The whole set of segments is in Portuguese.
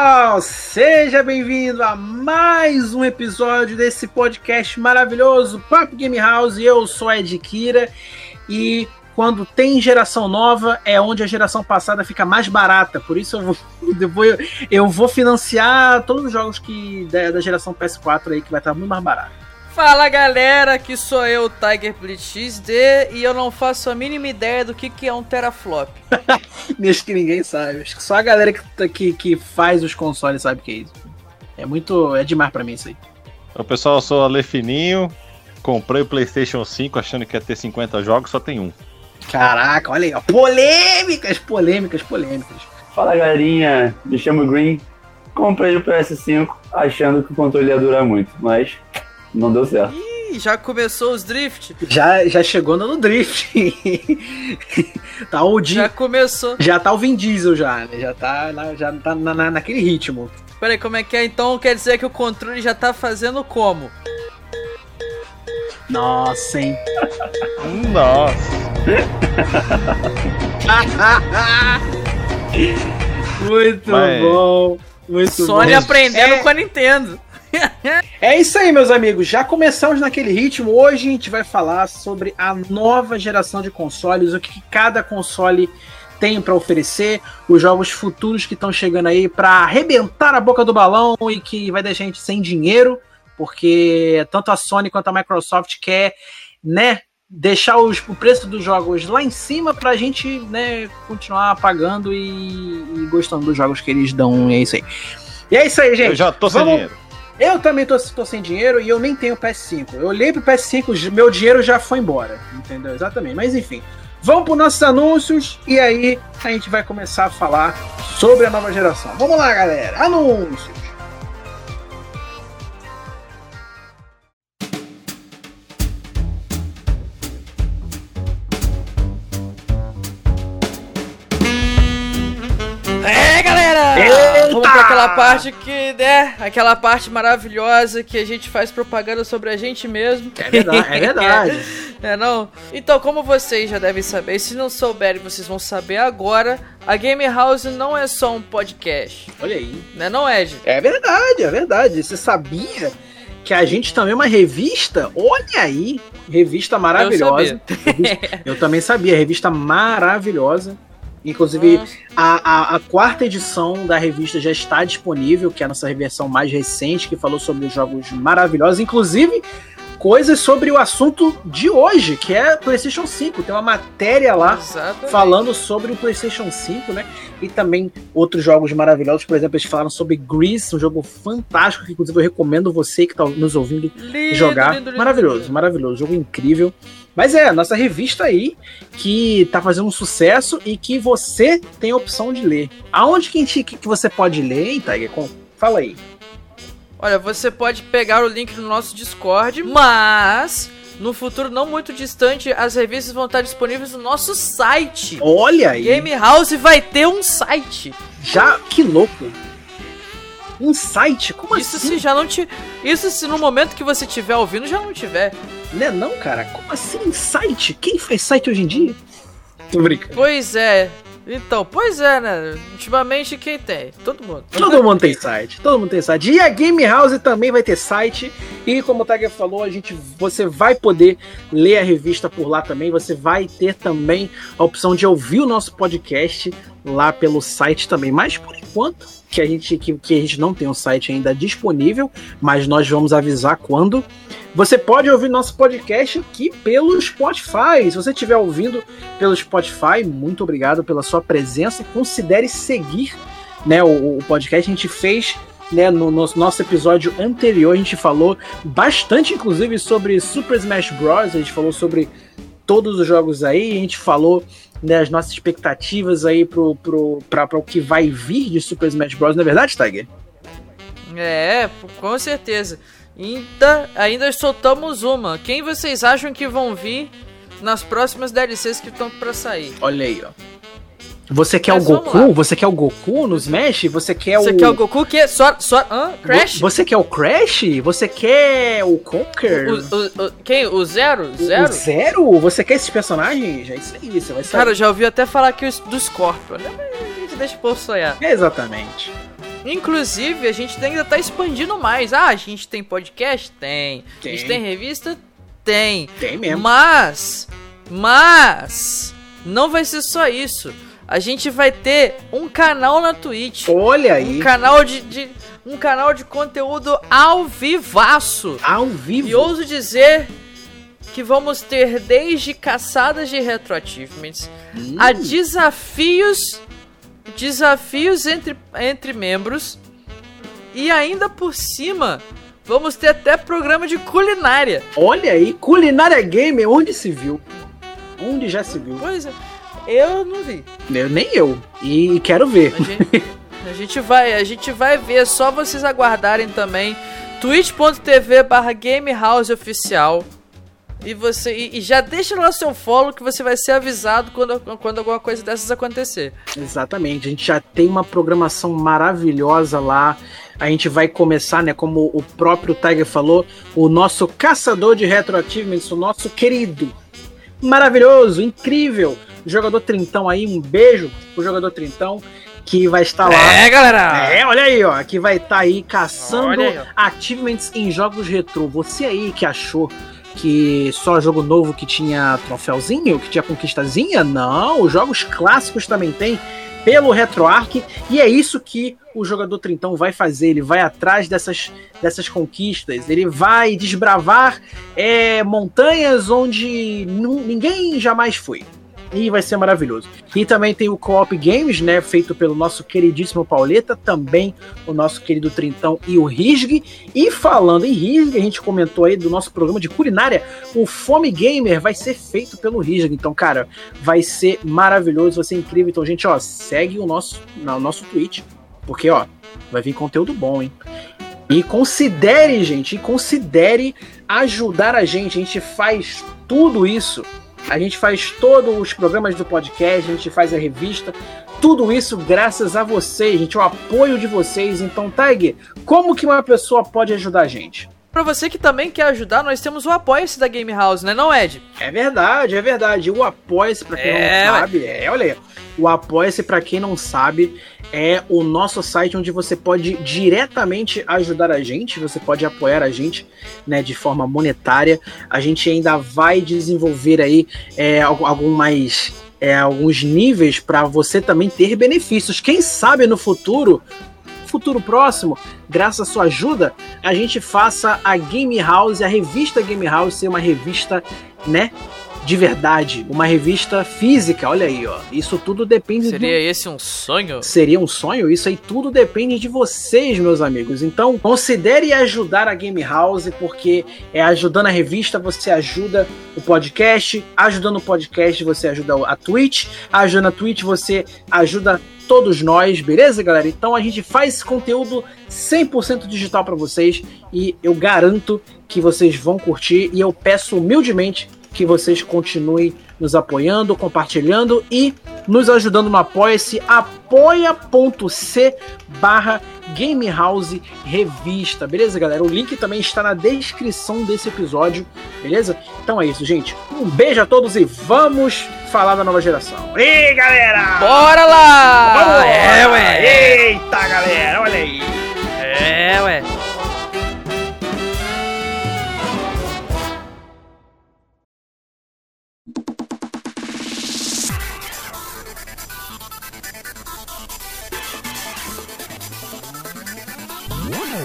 pessoal, seja bem-vindo a mais um episódio desse podcast maravilhoso, Papo Game House. Eu sou Ed Kira e quando tem geração nova é onde a geração passada fica mais barata. Por isso eu vou, eu, eu vou financiar todos os jogos que da, da geração PS4 aí que vai estar muito mais barato. Fala galera, aqui sou eu, Tiger Blitz XD, e eu não faço a mínima ideia do que, que é um teraflop. Acho que ninguém sabe. Acho que só a galera que, que, que faz os consoles sabe o que é isso. É muito. É demais pra mim isso aí. Então, pessoal, eu sou Ale Fininho. Comprei o PlayStation 5 achando que ia ter 50 jogos, só tem um. Caraca, olha aí, ó. Polêmicas, polêmicas, polêmicas. Fala galerinha, me chamo Green. Comprei o PS5 achando que o controle ia durar muito, mas não deu certo. Ih, já começou os drift. Já, já chegou no drift. tá o Di... Já começou. Já tá o Vin Diesel já, né? Já tá, na, já tá na, na, naquele ritmo. Peraí, como é que é? Então quer dizer que o controle já tá fazendo como? Nossa, hein? Nossa. muito Mas- bom. Muito Sony bom. aprendendo É- com a Nintendo. É isso aí, meus amigos. Já começamos naquele ritmo. Hoje a gente vai falar sobre a nova geração de consoles, o que cada console tem para oferecer, os jogos futuros que estão chegando aí para arrebentar a boca do balão e que vai deixar a gente sem dinheiro, porque tanto a Sony quanto a Microsoft quer, né, deixar os, o preço dos jogos lá em cima pra gente, né, continuar pagando e, e gostando dos jogos que eles dão. E é isso aí. E é isso aí, gente. Eu já tô sem Vamos- dinheiro. Eu também tô, tô sem dinheiro e eu nem tenho PS5. Eu olhei pro PS5, j- meu dinheiro já foi embora. Entendeu? Exatamente. Mas enfim. Vamos para nossos anúncios e aí a gente vai começar a falar sobre a nova geração. Vamos lá, galera. Anúncios. Vamos pra aquela parte que, né? Aquela parte maravilhosa que a gente faz propaganda sobre a gente mesmo. É verdade, é verdade. É, não? Então, como vocês já devem saber, se não souberem, vocês vão saber agora, a Game House não é só um podcast, Olha aí. né não, Ed? É verdade, é verdade. Você sabia que a gente também é uma revista? Olha aí. Revista maravilhosa. Revista- Eu também sabia, revista maravilhosa. Inclusive, Nossa. A, a, a quarta edição da revista já está disponível, que é a nossa versão mais recente, que falou sobre jogos maravilhosos, inclusive coisas sobre o assunto de hoje, que é PlayStation 5. Tem uma matéria lá Exatamente. falando sobre o PlayStation 5, né? E também outros jogos maravilhosos. Por exemplo, eles falaram sobre Grease, um jogo fantástico, que inclusive eu recomendo você que está nos ouvindo Lindo, jogar. lindo, lindo, maravilhoso, maravilhoso, jogo incrível. Mas é, a nossa revista aí, que tá fazendo um sucesso e que você tem a opção de ler. Aonde que, a gente- que, você pode ler, hein, Tiger? Fala aí. Olha, você pode pegar o link no nosso Discord, mas no futuro não muito distante, as revistas vão estar disponíveis no nosso site. Olha aí. Game House vai ter um site. Já, que louco. Um site? Como Isso assim? se já não te. Isso se no momento que você estiver ouvindo já não tiver. Né não, cara? Como assim site? Quem faz site hoje em dia? Tô brincando. Pois é. Então, pois é, né? Ultimamente quem tem? Todo mundo. Todo mundo tem site, todo mundo tem site. E a Game House também vai ter site. E como o Tiger falou, a gente, você vai poder ler a revista por lá também. Você vai ter também a opção de ouvir o nosso podcast lá pelo site também. Mas por enquanto, que a gente, que, que a gente não tem um site ainda disponível, mas nós vamos avisar quando. Você pode ouvir nosso podcast aqui pelo Spotify. Se você estiver ouvindo pelo Spotify, muito obrigado pela sua presença. Considere seguir né, o, o podcast. A gente fez né, no, no nosso episódio anterior, a gente falou bastante, inclusive, sobre Super Smash Bros. A gente falou sobre todos os jogos aí, a gente falou né, as nossas expectativas aí pro, pro, pra, pra o que vai vir de Super Smash Bros. Não é verdade, Tiger? É, com certeza. Ainda, ainda soltamos uma. Quem vocês acham que vão vir nas próximas DLCs que estão pra sair? Olha aí, ó. Você quer Mas o Goku? Você quer o Goku no Smash? Você quer Você o. quer o Goku que é só. só hã? Crash? Vo- Você quer o Crash? Você quer o Conker? O, o- o- quem? O Zero? Zero? O Zero? Você quer esses personagens? É isso aí, você vai saber. Cara, eu já ouvi até falar aqui do Scorpion. né? Mas a gente deixa o povo sonhar. Exatamente. Inclusive, a gente ainda tá expandindo mais. Ah, a gente tem podcast? Tem. Tem. A gente tem revista? Tem. Tem mesmo. Mas, mas, não vai ser só isso. A gente vai ter um canal na Twitch. Olha aí. Um canal de, de- um canal de conteúdo ao vivaço. Ao vivo. E ouso dizer que vamos ter desde caçadas de retroachievements Hum. a desafios desafios entre, entre membros e ainda por cima vamos ter até programa de culinária. Olha aí, culinária gamer, onde se viu? Onde já se viu? Pois é, eu não vi. Eu, nem eu. E quero ver. A gente, a gente vai, a gente vai ver, é só vocês aguardarem também. twitch.tv barra gamehouse E você e, e já deixa lá seu follow que você vai ser avisado quando, quando alguma coisa dessas acontecer. Exatamente, a gente já tem uma programação maravilhosa lá. A gente vai começar, né, como o próprio Tiger falou, o nosso caçador de retroachievements, o nosso querido, maravilhoso, incrível, jogador Trintão aí, um beijo pro jogador Trintão, que vai estar lá. É, galera! É, olha aí, ó, que vai estar aí caçando aí, achievements em jogos retrô. Você aí que achou que só jogo novo que tinha troféuzinho, que tinha conquistazinha? Não, os jogos clássicos também tem pelo RetroArch e é isso que o jogador Trintão vai fazer. Ele vai atrás dessas, dessas conquistas, ele vai desbravar é, montanhas onde ninguém jamais foi. E vai ser maravilhoso. E também tem o Co-op Games, né? Feito pelo nosso queridíssimo Pauleta, também o nosso querido Trintão e o Risg. E falando em Risg, a gente comentou aí do nosso programa de culinária, o Fome Gamer vai ser feito pelo Risg. Então, cara, vai ser maravilhoso, vai ser incrível. Então, gente, ó, segue o nosso, na- o nosso Twitch, porque, ó, vai vir conteúdo bom, hein? E considere, gente, considere ajudar a gente. A gente faz tudo isso. A gente faz todos os programas do podcast, a gente faz a revista. Tudo isso graças a vocês, gente, o apoio de vocês. Então, Tag, como que uma pessoa pode ajudar a gente? Pra você que também quer ajudar, nós temos o apoia-se da Game House, né, não, Ed? É verdade, é verdade. O Apoia-se, pra quem É, não sabe, é, olha aí. O Apoia-se, pra quem não sabe, é o nosso site onde você pode diretamente ajudar a gente, você pode apoiar a gente, né, de forma monetária. A gente ainda vai desenvolver aí é, algu- algum mais. é, alguns níveis para você também ter benefícios. Quem sabe no futuro, futuro próximo, graças à sua ajuda, a gente faça a Game House, a revista Game House ser uma revista, né, de verdade, uma revista física. Olha aí, ó. Isso tudo depende do Seria esse um sonho? Seria um sonho? Isso aí tudo depende de vocês, meus amigos. Então, considere ajudar a Game House, porque é ajudando a revista, você ajuda o podcast, ajudando o podcast, você ajuda a Twitch, ajudando a Twitch, você ajuda todos nós, beleza, galera? Então a gente faz esse conteúdo 100% digital para vocês e eu garanto que vocês vão curtir e eu peço humildemente que vocês continuem nos apoiando, compartilhando e nos ajudando no Apoia-se, apoia.c barra Gamehouse Revista, beleza, galera? O link também está na descrição desse episódio, beleza? Então é isso, gente. Um beijo a todos e vamos falar da nova geração. Ei, galera! Bora lá! Vamos! É, ué! Eita, galera, olha aí! É, ué!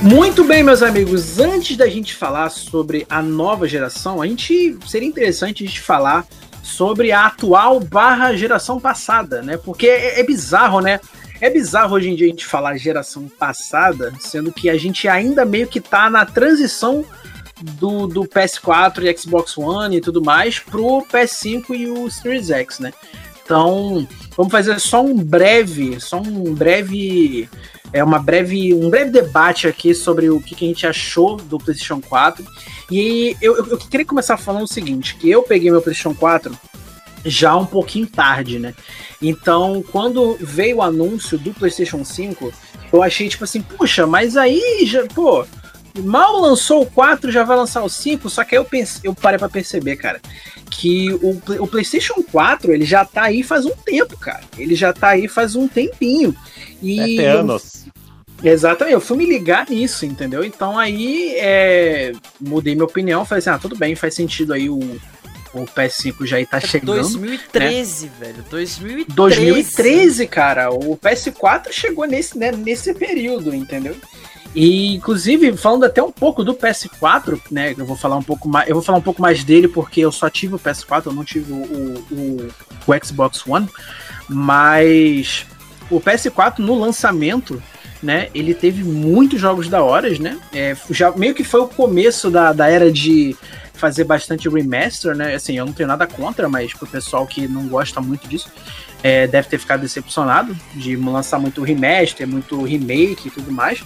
Muito bem, meus amigos. Antes da gente falar sobre a nova geração, a gente seria interessante a gente falar sobre a atual barra geração passada, né? Porque é, é bizarro, né? É bizarro hoje em dia a gente falar geração passada, sendo que a gente ainda meio que tá na transição do, do PS4 e Xbox One e tudo mais pro PS5 e o Series X, né? Então, vamos fazer só um breve, só um breve é uma breve, um breve debate aqui sobre o que, que a gente achou do PlayStation 4. E eu, eu, eu queria começar falando o seguinte: que eu peguei meu PlayStation 4 já um pouquinho tarde, né? Então, quando veio o anúncio do PlayStation 5, eu achei tipo assim, puxa, mas aí já, pô, mal lançou o 4, já vai lançar o 5, só que aí eu, pense, eu parei pra perceber, cara, que o, o PlayStation 4, ele já tá aí faz um tempo, cara. Ele já tá aí faz um tempinho. E Sete anos. Exatamente, eu fui me ligar nisso, entendeu? Então aí é, mudei minha opinião, falei assim, ah, tudo bem, faz sentido aí o, o PS5 já tá chegando. 2013, né? velho, 2013. 2013, cara, o PS4 chegou nesse, né, nesse período, entendeu? E inclusive falando até um pouco do PS4, né? Eu vou falar um pouco mais, eu vou falar um pouco mais dele porque eu só tive o PS4, eu não tive o, o, o Xbox One, mas o PS4 no lançamento né? Ele teve muitos jogos da horas, né? É, já meio que foi o começo da, da era de fazer bastante remaster, né? Assim, eu não tenho nada contra, mas pro pessoal que não gosta muito disso, é, deve ter ficado decepcionado de lançar muito remaster, muito remake e tudo mais.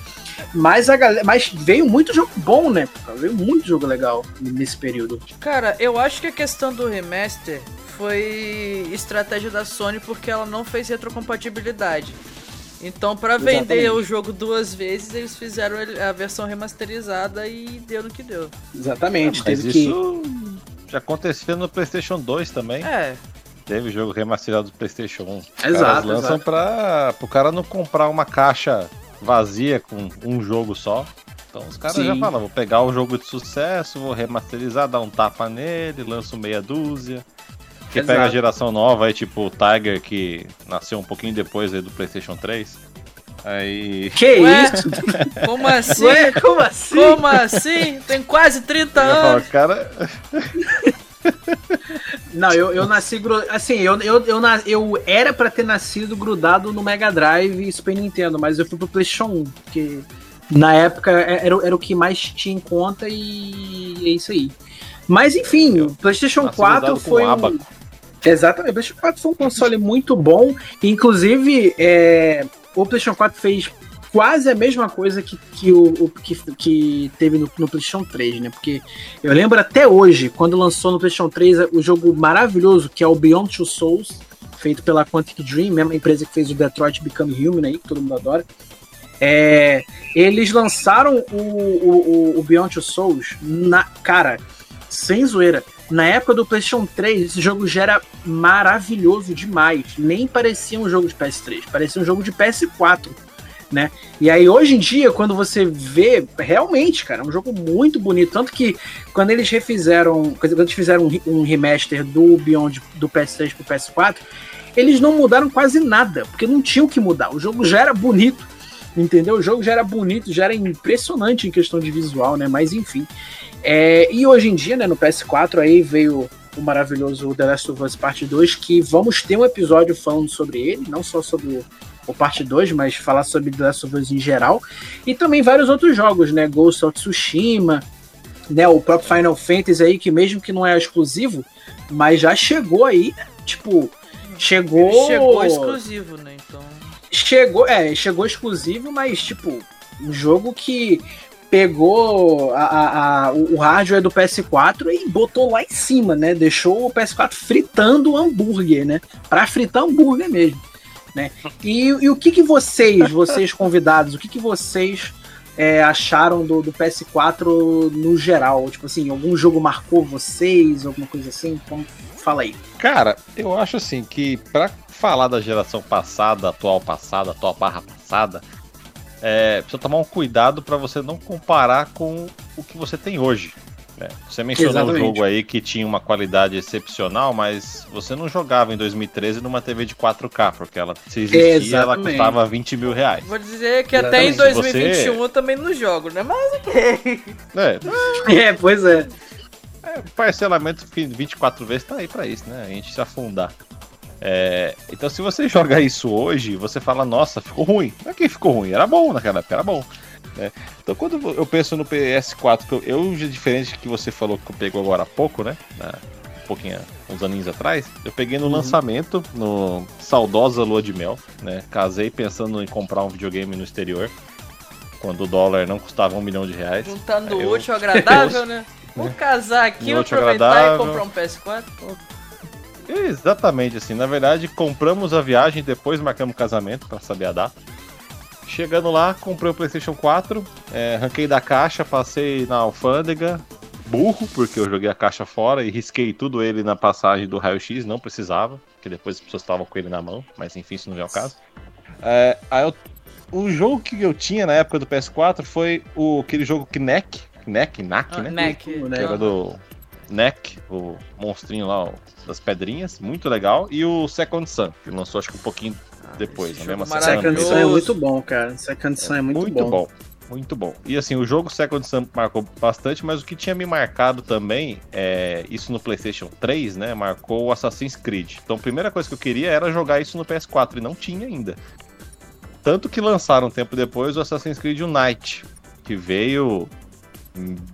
Mas a galera, mas veio muito jogo bom, né? Veio muito jogo legal nesse período. Cara, eu acho que a questão do remaster foi estratégia da Sony porque ela não fez retrocompatibilidade. Então, para vender o jogo duas vezes, eles fizeram a versão remasterizada e deu no que deu. Exatamente. Ah, mas teve isso que... já aconteceu no PlayStation 2 também. É. Teve jogo remasterizado do PlayStation 1. Os exato. Caras lançam exato. para o cara não comprar uma caixa vazia com um jogo só. Então os caras Sim. já falam, vou pegar o jogo de sucesso, vou remasterizar, dar um tapa nele, lanço meia dúzia. Que pega a geração nova, aí tipo o Tiger, que nasceu um pouquinho depois aí do PlayStation 3. Aí. Que Ué? isso? Como assim? Ué, como assim? Como assim? Tem quase 30 anos. Falo, cara. Não, eu, eu nasci. Assim, eu, eu, eu, eu era pra ter nascido grudado no Mega Drive e Super Nintendo, mas eu fui pro PlayStation 1, porque na época é, era, era o que mais tinha em conta e é isso aí. Mas enfim, o PlayStation 4 foi. Um... Exatamente, o PlayStation 4 foi um console muito bom. Inclusive, é, o PlayStation 4 fez quase a mesma coisa que, que, o, o que, que teve no, no, PlayStation 3, né? Porque eu lembro até hoje, quando lançou no PlayStation 3 o jogo maravilhoso que é o Beyond Two Souls, feito pela Quantic Dream, mesma empresa que fez o Detroit Become Human aí, que todo mundo adora. É, eles lançaram o, o, o Beyond Two Souls na. Cara, sem zoeira na época do PlayStation 3, esse jogo já era maravilhoso demais. Nem parecia um jogo de PS3, parecia um jogo de PS4. Né? E aí hoje em dia, quando você vê, realmente, cara, é um jogo muito bonito. Tanto que quando eles refizeram, quando eles fizeram um, remaster do Beyond do PS3 pro PS4, eles não mudaram quase nada, porque não tinha o que mudar. O jogo já era bonito, entendeu? O jogo já era bonito, já era impressionante em questão de visual, né? Mas enfim. É, e hoje em dia, né, no PS4 aí veio o maravilhoso The Last of Us Parte 2, que vamos ter um episódio falando sobre ele, não só sobre o, o Parte 2, mas falar sobre The Last of Us em geral, e também vários outros jogos, né, Ghost of Tsushima, né, o próprio Final Fantasy aí, que mesmo que não é exclusivo, mas já chegou aí, tipo, chegou... Chegou exclusivo, né, então... Chegou, é, chegou exclusivo, mas, tipo, um jogo que pegou a, a, a, o hardware do PS4 e botou lá em cima, né? Deixou o PS4 fritando hambúrguer, né? Para fritar hambúrguer mesmo, né? E, e, o que, que vocês, vocês convidados, o que, que vocês é, acharam do, do, PS4 no geral? Tipo assim, algum jogo marcou vocês, alguma coisa assim? Então, fala aí. Cara, eu acho assim que para falar da geração passada, atual passada, atual barra passada, é, precisa tomar um cuidado para você não comparar com o que você tem hoje. Né? Você mencionou Exatamente. um jogo aí que tinha uma qualidade excepcional, mas você não jogava em 2013 numa TV de 4K, porque ela se existia, Exatamente. ela custava 20 mil reais. Vou dizer que Exatamente. até em 2021 você... eu também não jogo, né? Mas ok. É, é pois é. é. Parcelamento 24 vezes tá aí para isso, né? A gente se afundar. É, então, se você joga isso hoje, você fala, nossa, ficou ruim. Aqui ficou ruim, era bom naquela época, era bom. Né? Então, quando eu penso no PS4, eu, eu, diferente que você falou que eu pegou agora há pouco, né? um pouquinho, uns aninhos atrás, eu peguei no uhum. lançamento, no saudosa lua de mel, né? Casei pensando em comprar um videogame no exterior, quando o dólar não custava um milhão de reais. Juntando o útil agradável, né? Vamos casar aqui, aproveitar agradável. e comprar um PS4. Exatamente assim. Na verdade, compramos a viagem depois marcamos o casamento para saber a data. Chegando lá, comprei o PlayStation 4, é, ranquei da caixa, passei na alfândega, burro, porque eu joguei a caixa fora e risquei tudo ele na passagem do raio-x, não precisava, porque depois as pessoas estavam com ele na mão, mas enfim, isso não é o caso. É, aí eu o jogo que eu tinha na época do PS4 foi o, aquele jogo Knack. Knack, Knack, Ah, né? Neck. Que era do Neck, o monstrinho lá ó, das pedrinhas, muito legal. E o Second Sun, que lançou acho que um pouquinho depois, esse na mesma jogo semana. Second Sun é muito bom, cara. Second Sun é muito, bom. Muito bom. E assim, o jogo Second Sun marcou bastante, mas o que tinha me marcado também, é, isso no PlayStation 3, né? Marcou o Assassin's Creed. Então a primeira coisa que eu queria era jogar isso no PS4 e não tinha ainda. Tanto que lançaram um tempo depois o Assassin's Creed Unite, que veio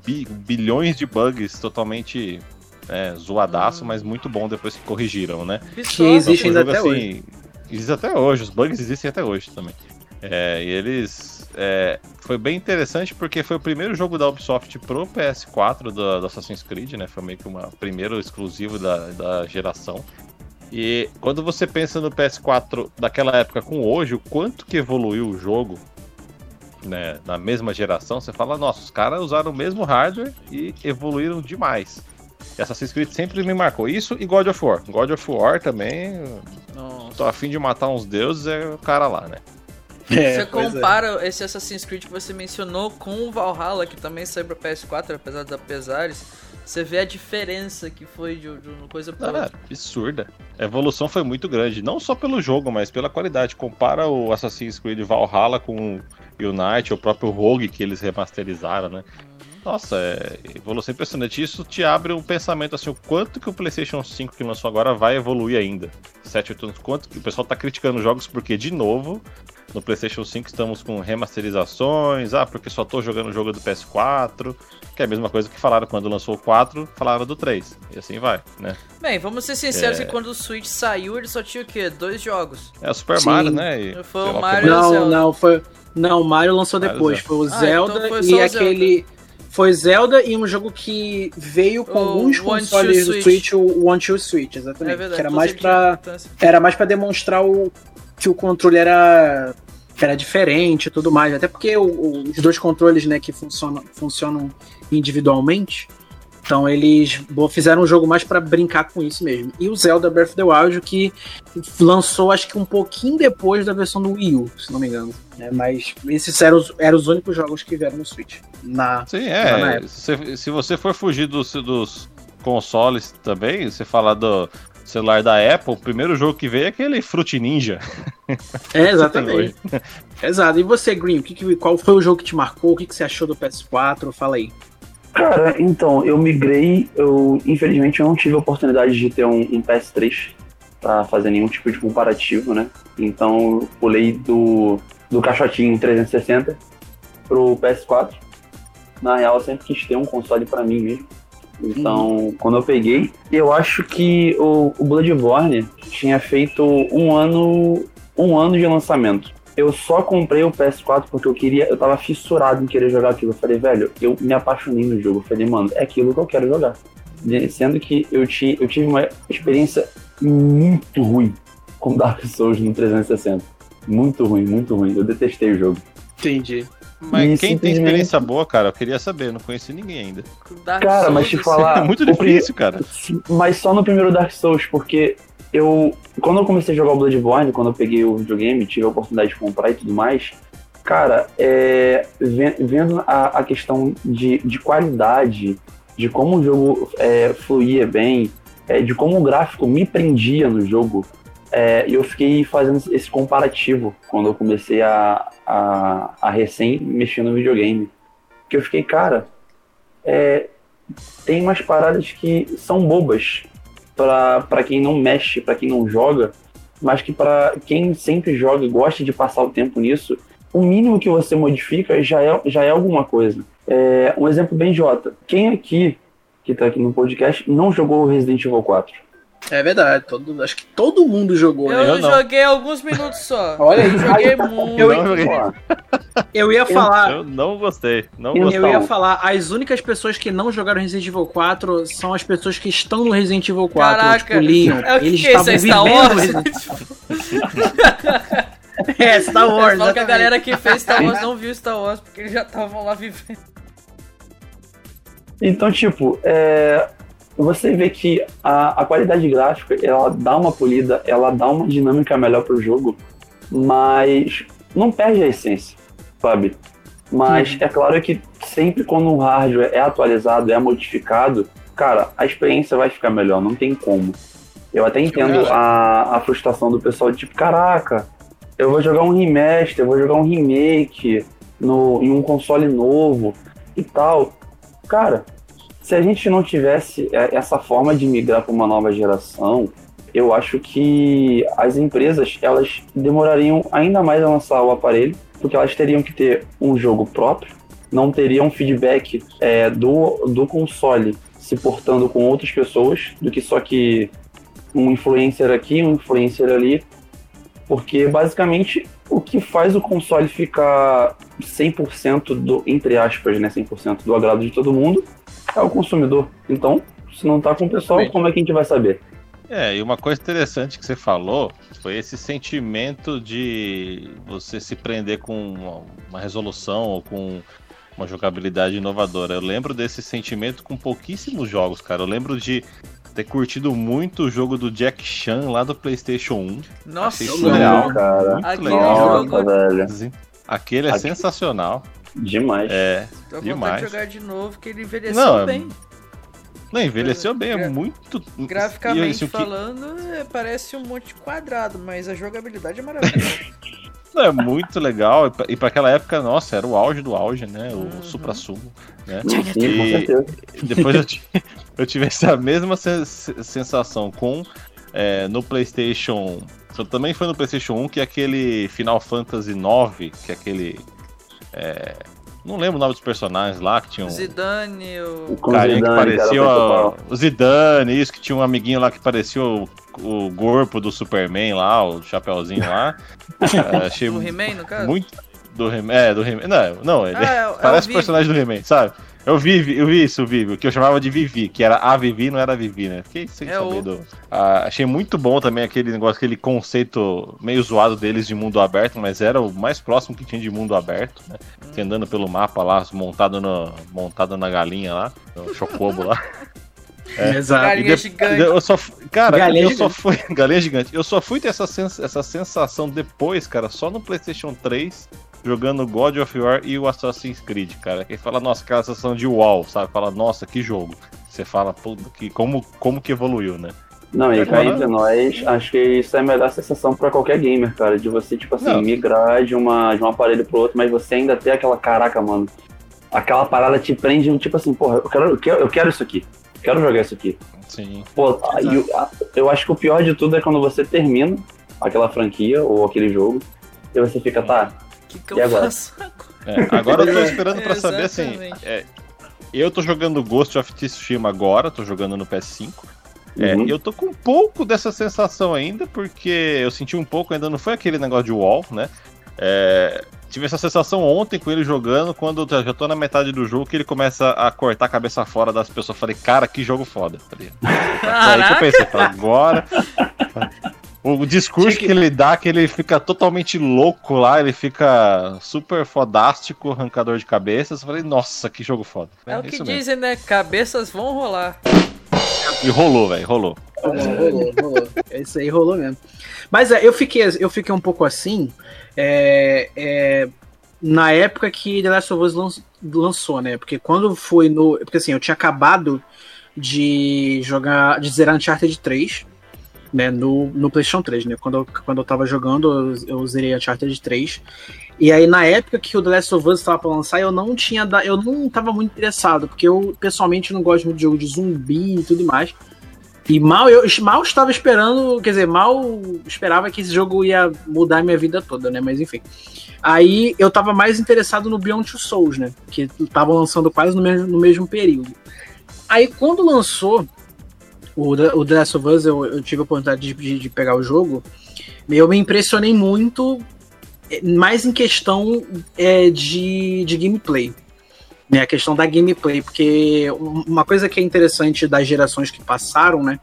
bi- bilhões de bugs totalmente é, zoadaço, Hum. mas muito bom depois que corrigiram, né? Que existe Então, ainda um até jogo, Existe até hoje, os bugs existem até hoje também. É, e eles. é, foi bem interessante porque foi o primeiro jogo da Ubisoft pro PS4 do, do Assassin's Creed, né? Foi meio que uma primeiro exclusivo da, da geração. E quando você pensa no PS4 daquela época com hoje, o quanto que evoluiu o jogo, né, na mesma geração, você fala, nossa, os caras usaram o mesmo hardware e evoluíram demais. E Assassin's Creed sempre me marcou. Isso e God of War. God of War também, Nossa. tô afim de matar uns deuses, é o cara lá, né? É, Você é. compara esse Assassin's Creed que você mencionou com o Valhalla, que também saiu pra PS4, apesar dos pesares. Você vê a diferença que foi de, uma coisa pra Ah, outra. absurda. A evolução foi muito grande, não só pelo jogo, mas pela qualidade. Compara o Assassin's Creed Valhalla com o Unite, o próprio Rogue que eles remasterizaram, né? Nossa, é evolução impressionante. Isso te abre um pensamento assim, o quanto que o PlayStation 5 que lançou agora vai evoluir ainda. 7, 8 anos, quanto que o pessoal tá criticando os jogos porque, de novo, no PlayStation 5 estamos com remasterizações, ah, porque só tô jogando o jogo do PS4, que é a mesma coisa que falaram quando lançou o 4, falaram do 3. E assim vai, né? Bem, vamos ser sinceros É. que quando o Switch saiu, ele só tinha o quê? Dois jogos. É o Super Sim. Mario, né? E, Foi o Mario-. Não, Zelda. não, foi. Não, o Mario lançou Mario depois. Zelda. Foi o Ah, Zelda então foi e o aquele. Foi Zelda e um jogo que veio com O alguns consoles do Switch. Switch, o One Two Switch, exatamente. É verdade. que era mais pra. importância. Era mais pra demonstrar o, que o controle era. era diferente e tudo mais. Até porque o- os dois controles, né, que funcionam, funcionam individualmente. Então eles fizeram um jogo mais pra brincar com isso mesmo. E o Zelda Breath of the Wild, que lançou acho que um pouquinho depois da versão do Wii U, se não me engano. né? Mas esses eram os, eram os únicos jogos que vieram no Switch. Na, Sim, na é. época. Se, se você for fugir dos, dos consoles também, você falar do celular da Apple, o primeiro jogo que veio é aquele Fruit Ninja. É, exatamente. Exato. E você, Green, que- qual foi o jogo que te marcou? O que, que você achou do PS4? Fala aí. Cara, então, eu migrei, eu infelizmente eu não tive a oportunidade de ter um, um PS3 pra fazer nenhum tipo de comparativo, né? Então eu pulei do, do caixotinho 360 pro PS4. Na real, eu sempre quis ter um console pra mim mesmo. Então, quando eu peguei, eu acho que o, o Bloodborne tinha feito um ano, um ano de lançamento. Eu só comprei o PS4 porque eu queria, eu tava fissurado em querer jogar aquilo. Eu falei, velho, eu me apaixonei no jogo. Eu falei, mano, é aquilo que eu quero jogar. Sendo que eu, ti, eu tive uma experiência muito ruim com Dark Souls no 360. Muito ruim, muito ruim. Eu detestei o jogo. Entendi. Mas E quem tem experiência boa, cara, eu queria saber, não conheci ninguém ainda. Dark Cara, mas Souls, te falar. é muito difícil, cara. Mas só no primeiro Dark Souls, porque eu. Quando eu comecei a jogar o Bloodborne, quando eu peguei o videogame, tive a oportunidade de comprar e tudo mais. Cara, é, ve- vendo a, a questão de, de qualidade, de como o jogo é, fluía bem, é, de como o gráfico me prendia no jogo, é, eu fiquei fazendo esse comparativo quando eu comecei a, a, a recém mexer no videogame. Que eu fiquei, cara, é, tem umas paradas que são bobas para quem não mexe, para quem não joga, mas que para quem sempre joga e gosta de passar o tempo nisso, o mínimo que você modifica já é, já é alguma coisa. É, um exemplo bem Jota. Quem aqui, que tá aqui no podcast, não jogou Resident Evil 4? É verdade. Todo, acho que todo mundo jogou, Eu, né? Eu não. joguei alguns minutos só. Olha aí, eu joguei muito. Eu- Eu ia falar. Eu não gostei. Não Eu-. Eu ia falar, as únicas pessoas que não jogaram Resident Evil 4 são as pessoas que estão no Resident Evil 4, Caraca. tipo Leon. É o que Eles que é isso? estavam É Star vivendo Wars? É, Star Wars. Falo que a galera que fez Star Wars não viu Star Wars, porque eles já estavam lá vivendo. Então, tipo, é, você vê que a, a qualidade gráfica, ela dá uma polida, ela dá uma dinâmica melhor pro jogo, mas não perde a essência, sabe? Mas uhum. é claro que sempre quando um hardware é atualizado, é modificado, cara, a experiência vai ficar melhor, não tem como. Eu até entendo a, a frustração do pessoal de tipo, caraca, eu vou jogar um remaster, eu vou jogar um remake no, em um console novo e tal. Cara, se a gente não tivesse é, essa forma de migrar para uma nova geração, eu acho que as empresas elas demorariam ainda mais a lançar o aparelho, porque elas teriam que ter um jogo próprio, não teriam feedback é, do, do console se portando com outras pessoas, do que só que um influencer aqui, um influencer ali, porque basicamente o que faz o console ficar 100% do, entre aspas, né, 100% do agrado de todo mundo é o consumidor. Então, se não tá com o pessoal, como é que a gente vai saber? É, e uma coisa interessante que você falou foi esse sentimento de você se prender com uma, uma resolução ou com uma jogabilidade inovadora. Eu lembro desse sentimento com pouquíssimos jogos, cara. Eu lembro de ter curtido muito o jogo do Jack Chan lá do PlayStation 1. Nossa, legal, cara. Muito Aquele legal. jogo- velho. Aquele é Aqui- sensacional. Demais. É, Tô demais. de jogar de novo, que ele envelheceu Não, é- bem. Não, envelheceu bem, é muito. E, Graficamente assim, o que- falando, é, parece um monte de quadrado, mas a jogabilidade é maravilhosa. Não, é muito legal. e pra- E pra aquela época, nossa, era o auge do auge, né? O Uhum. supra-sumo. Né? E- certeza. Depois eu, ti- eu tive essa mesma sen- sensação com é, no PlayStation. Também foi no PlayStation 1 que é aquele Final Fantasy IX, que é aquele. É, não lembro o nome dos personagens lá, que tinha um Zidane, o... Com carinha que Zidane, parecia cara, o, o Zidane, isso, que tinha um amiguinho lá que parecia o, o corpo do Superman lá, o chapeuzinho lá. É, achei o He-Man, no caso? muito do He-Man. É, do He-Man. Não, não, ele Ah, é, o- é parece o o personagem do He-Man, sabe? Eu vi, eu vi isso, Vivi, o que eu chamava de Vivi, que era a Vivi, não era a Vivi, né? Fiquei sem É saber o- do. Ah, achei muito bom também aquele negócio, aquele conceito meio zoado deles de mundo aberto, mas era o mais próximo que tinha de mundo aberto, né? Que andando pelo mapa lá, montado, no, montado na galinha lá, no chocobo lá. É. Exato. Galinha E de- gigante. Eu só, cara, Galinha eu gigante. só fui. Galinha gigante. Eu só fui ter essa, sens- essa sensação depois, cara, só no PlayStation 3, jogando God of War e o Assassin's Creed, cara. Que fala, nossa, aquela sensação de uau, sabe? Fala, nossa, que jogo. Você fala, que, como, como que evoluiu, né? Não, e cá Agora- entre nós, acho que isso é a melhor sensação pra qualquer gamer, cara. De você, tipo assim, Não. migrar de, uma, de um aparelho pro outro, mas você ainda ter aquela caraca, mano. Aquela parada te prende, um tipo assim, porra, eu quero, eu quero, eu quero isso aqui. Quero jogar isso aqui. Sim. Pô, e a- eu acho que o pior de tudo é quando você termina aquela franquia ou aquele jogo e você fica, tá, que, que eu agora? faço agora? É, agora eu tô esperando pra saber assim. É, eu tô jogando Ghost of Tsushima agora, tô jogando no PS5. É, Uhum. eu tô com um pouco dessa sensação ainda, porque eu senti um pouco, ainda não foi aquele negócio de wall, né? É, tive essa sensação ontem com ele jogando, quando eu já tô na metade do jogo, que ele começa a cortar a cabeça fora das pessoas. Falei, cara, que jogo foda. tá aí que eu pensei, agora. O discurso que ele dá, que ele fica totalmente louco lá, ele fica super fodástico, arrancador de cabeças. Eu falei, nossa, que jogo foda. É o que dizem, né? Cabeças vão rolar. E rolou, velho, rolou. Rolou, rolou, rolou. É Isso aí rolou mesmo. Mas é, eu fiquei, eu fiquei um pouco assim é, é, na época que The Last of Us lan- lançou, né? Porque quando foi no. Porque assim, eu tinha acabado de jogar. de zerar Uncharted 3. Né, no, no PlayStation 3, né? Quando eu, quando eu tava jogando, eu, eu zerei Uncharted 3. E aí, na época que o The Last of Us estava pra lançar, eu não tinha. da- Eu não tava muito interessado, porque eu pessoalmente não gosto muito de jogo de zumbi e tudo mais. E mal eu mal estava esperando, quer dizer, mal esperava que esse jogo ia mudar a minha vida toda, né? Mas enfim. Aí eu tava mais interessado no Beyond Two Souls, né? Que tava lançando quase no mesmo, no mesmo período. Aí quando lançou o, o The Last of Us, eu, eu tive a oportunidade de, de- pegar o jogo. Eu me impressionei muito, eh, mais em questão é, de, de gameplay né, a questão da gameplay, porque um- uma coisa que é interessante das gerações que passaram, né,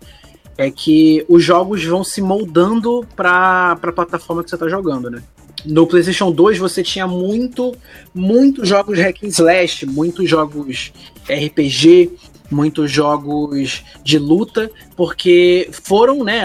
é que os jogos vão se moldando para a plataforma que você está jogando, né. No PlayStation 2 você tinha muito, muitos jogos hack and slash, muitos jogos RPG, muitos jogos de luta, porque foram, né,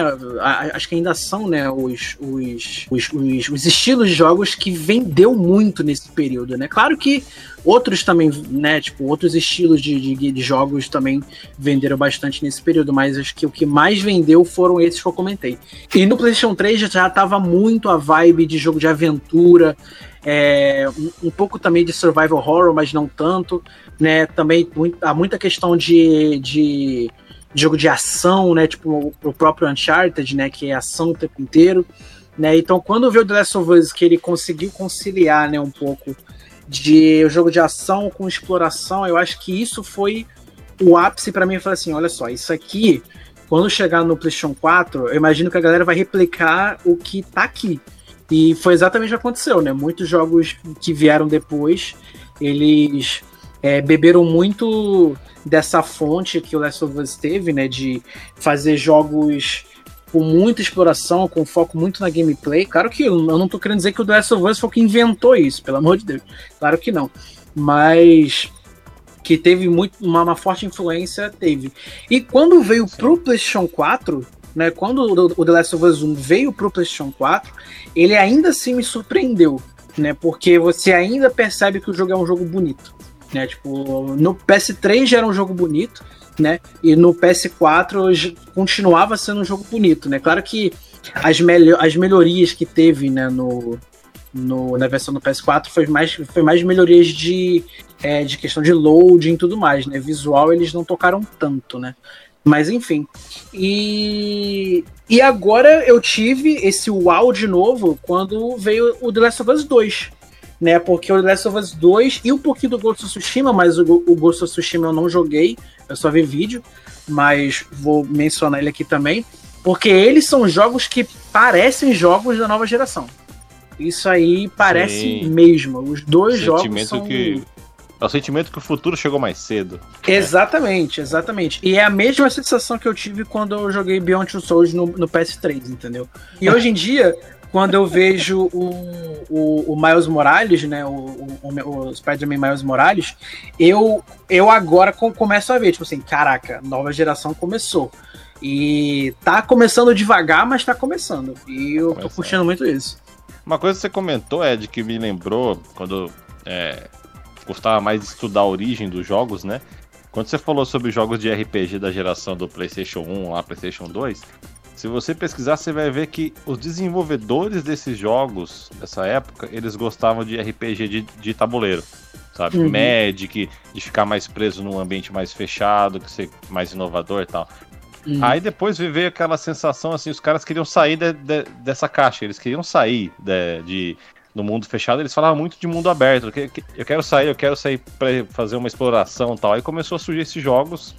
acho que ainda são, né, os, os, os, os, os estilos de jogos que vendeu muito nesse período, né? Claro que outros também, né, tipo, outros estilos de, de, de, jogos também venderam bastante nesse período, mas acho que o que mais vendeu foram esses que eu comentei. E no PlayStation 3 já tava muito a vibe de jogo de aventura, é, um, um, pouco também de survival horror, mas não tanto, né? Também há muita questão de, de, jogo de ação, né? Tipo o próprio Uncharted, né? Que é ação o tempo inteiro, né? Então quando veio o The Last of Us que ele conseguiu conciliar, né? Um pouco de o jogo de ação com exploração, eu acho que isso foi o ápice para mim. Falei assim, olha só, isso aqui quando chegar no PlayStation 4, eu imagino que a galera vai replicar o que tá aqui. E foi exatamente o que aconteceu, né? Muitos jogos que vieram depois, eles é, beberam muito dessa fonte que o Last of Us teve, né? De fazer jogos com muita exploração, com foco muito na gameplay. Claro que eu não tô querendo dizer que o The Last of Us foi o que inventou isso, pelo amor de Deus. Claro que não. Mas que teve muito, uma, uma forte influência, teve. E quando veio pro PlayStation 4, né? Quando o The Last of Us 1 veio pro PlayStation 4, ele ainda assim me surpreendeu, né? Porque você ainda percebe que o jogo é um jogo bonito, né? Tipo, no PS3 já era um jogo bonito, né? E no PS4 continuava sendo um jogo bonito, né? Claro que as, melho as melhorias que teve, né, no, no, na versão do PS4 foi mais, foi mais melhorias de, é, de questão de loading e tudo mais, né? Visual eles não tocaram tanto, né? Mas enfim. E, e agora eu tive esse wow de novo quando veio o The Last of Us 2. Né, porque o The Last of Us 2 e um pouquinho do Ghost of Tsushima, mas o, o Ghost of Tsushima eu não joguei, eu só vi vídeo, mas vou mencionar ele aqui também, porque eles são jogos que parecem jogos da nova geração. Isso aí parece Sim. mesmo. Os dois jogos são... que é o sentimento que o futuro chegou mais cedo. Exatamente, exatamente. E é a mesma sensação que eu tive quando eu joguei Beyond Two Souls no, no PS3, entendeu? E hoje em dia, quando eu vejo o, o, o Miles Morales, né, o, o, o Spider-Man Miles Morales, eu, eu agora começo a ver, tipo assim, caraca, nova geração começou. E tá começando devagar, mas tá começando. E eu tô curtindo muito isso. Uma coisa que você comentou, Ed, que me lembrou quando é, gostava mais de estudar a origem dos jogos, né? Quando você falou sobre jogos de RPG da geração do PlayStation 1 lá, PlayStation 2, se você pesquisar, você vai ver que os desenvolvedores desses jogos dessa época, eles gostavam de RPG de, de tabuleiro, sabe? Uhum. Magic, de ficar mais preso num ambiente mais fechado, que ser mais inovador e tal. Uhum. Aí depois veio aquela sensação assim, os caras queriam sair de, de, dessa caixa, eles queriam sair de, de no mundo fechado, eles falavam muito de mundo aberto. Eu quero sair, eu quero sair para fazer uma exploração tal. Aí começou a surgir esses jogos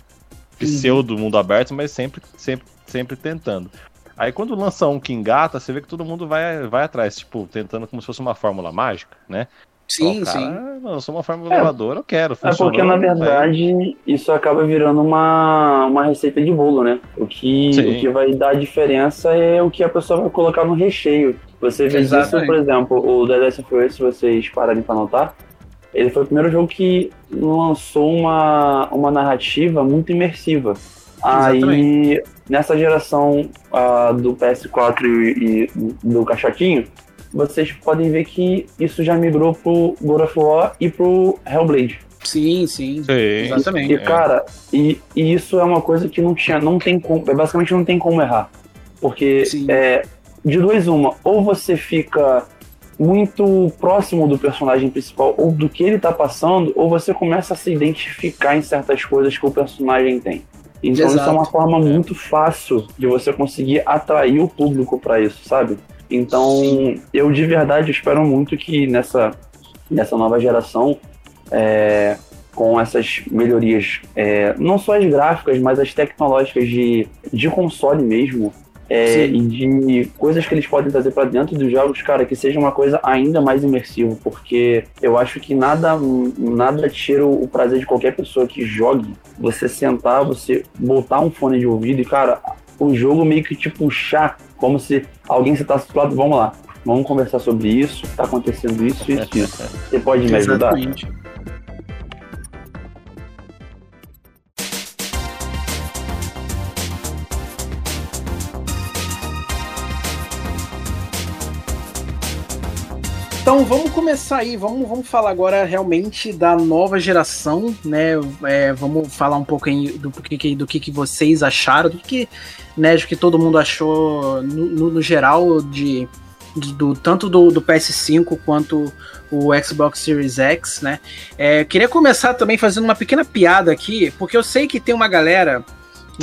pseudo mundo aberto, mas sempre, sempre, sempre tentando. Aí quando lança um que engata, você vê que todo mundo vai, vai atrás, tipo, tentando como se fosse uma fórmula mágica, né? Sim, cara, sim. Não, eu sou uma fórmula é, inovadora, eu quero. É porque, na verdade, isso acaba virando uma, uma receita de bolo, né? O que, o que vai dar diferença é o que a pessoa vai colocar no recheio. Você vê isso, por exemplo, o The Last of Us, se vocês pararem pra notar, ele foi o primeiro jogo que lançou uma, uma narrativa muito imersiva. Exatamente. Aí, nessa geração uh, do PS4 e, e, do caixotinho, vocês podem ver que isso já migrou pro God of War e pro Hellblade. Sim, sim, sim exatamente. E, é. cara, e, e, isso é uma coisa que não tinha, não tem como, basicamente não tem como errar. Porque é, de duas uma, ou você fica muito próximo do personagem principal ou do que ele tá passando, ou você começa a se identificar em certas coisas que o personagem tem. Então Exato. isso é uma forma muito fácil de você conseguir atrair o público para isso, sabe? Então eu de verdade espero muito que nessa, nessa nova geração, é, com essas melhorias, é, não só as gráficas, mas as tecnológicas de, de console mesmo, é, e de coisas que eles podem trazer para dentro dos jogos, cara, que seja uma coisa ainda mais imersiva, porque eu acho que nada, nada tira o prazer de qualquer pessoa que jogue. Você sentar, você botar um fone de ouvido e, cara, o jogo meio que te puxar, como se alguém sentasse do lado, vamos lá, vamos conversar sobre isso, tá acontecendo isso, isso, isso. Você pode me ajudar? Exatamente. Então vamos começar aí, vamos, vamos falar agora realmente da nova geração, né? É, vamos falar um pouco aí do, que, do que, que vocês acharam, do que, né, do que todo mundo achou no, no, no geral de, de, do tanto do, do, PS5 quanto o Xbox Series X, né? É, queria começar também fazendo uma pequena piada aqui, porque eu sei que tem uma galera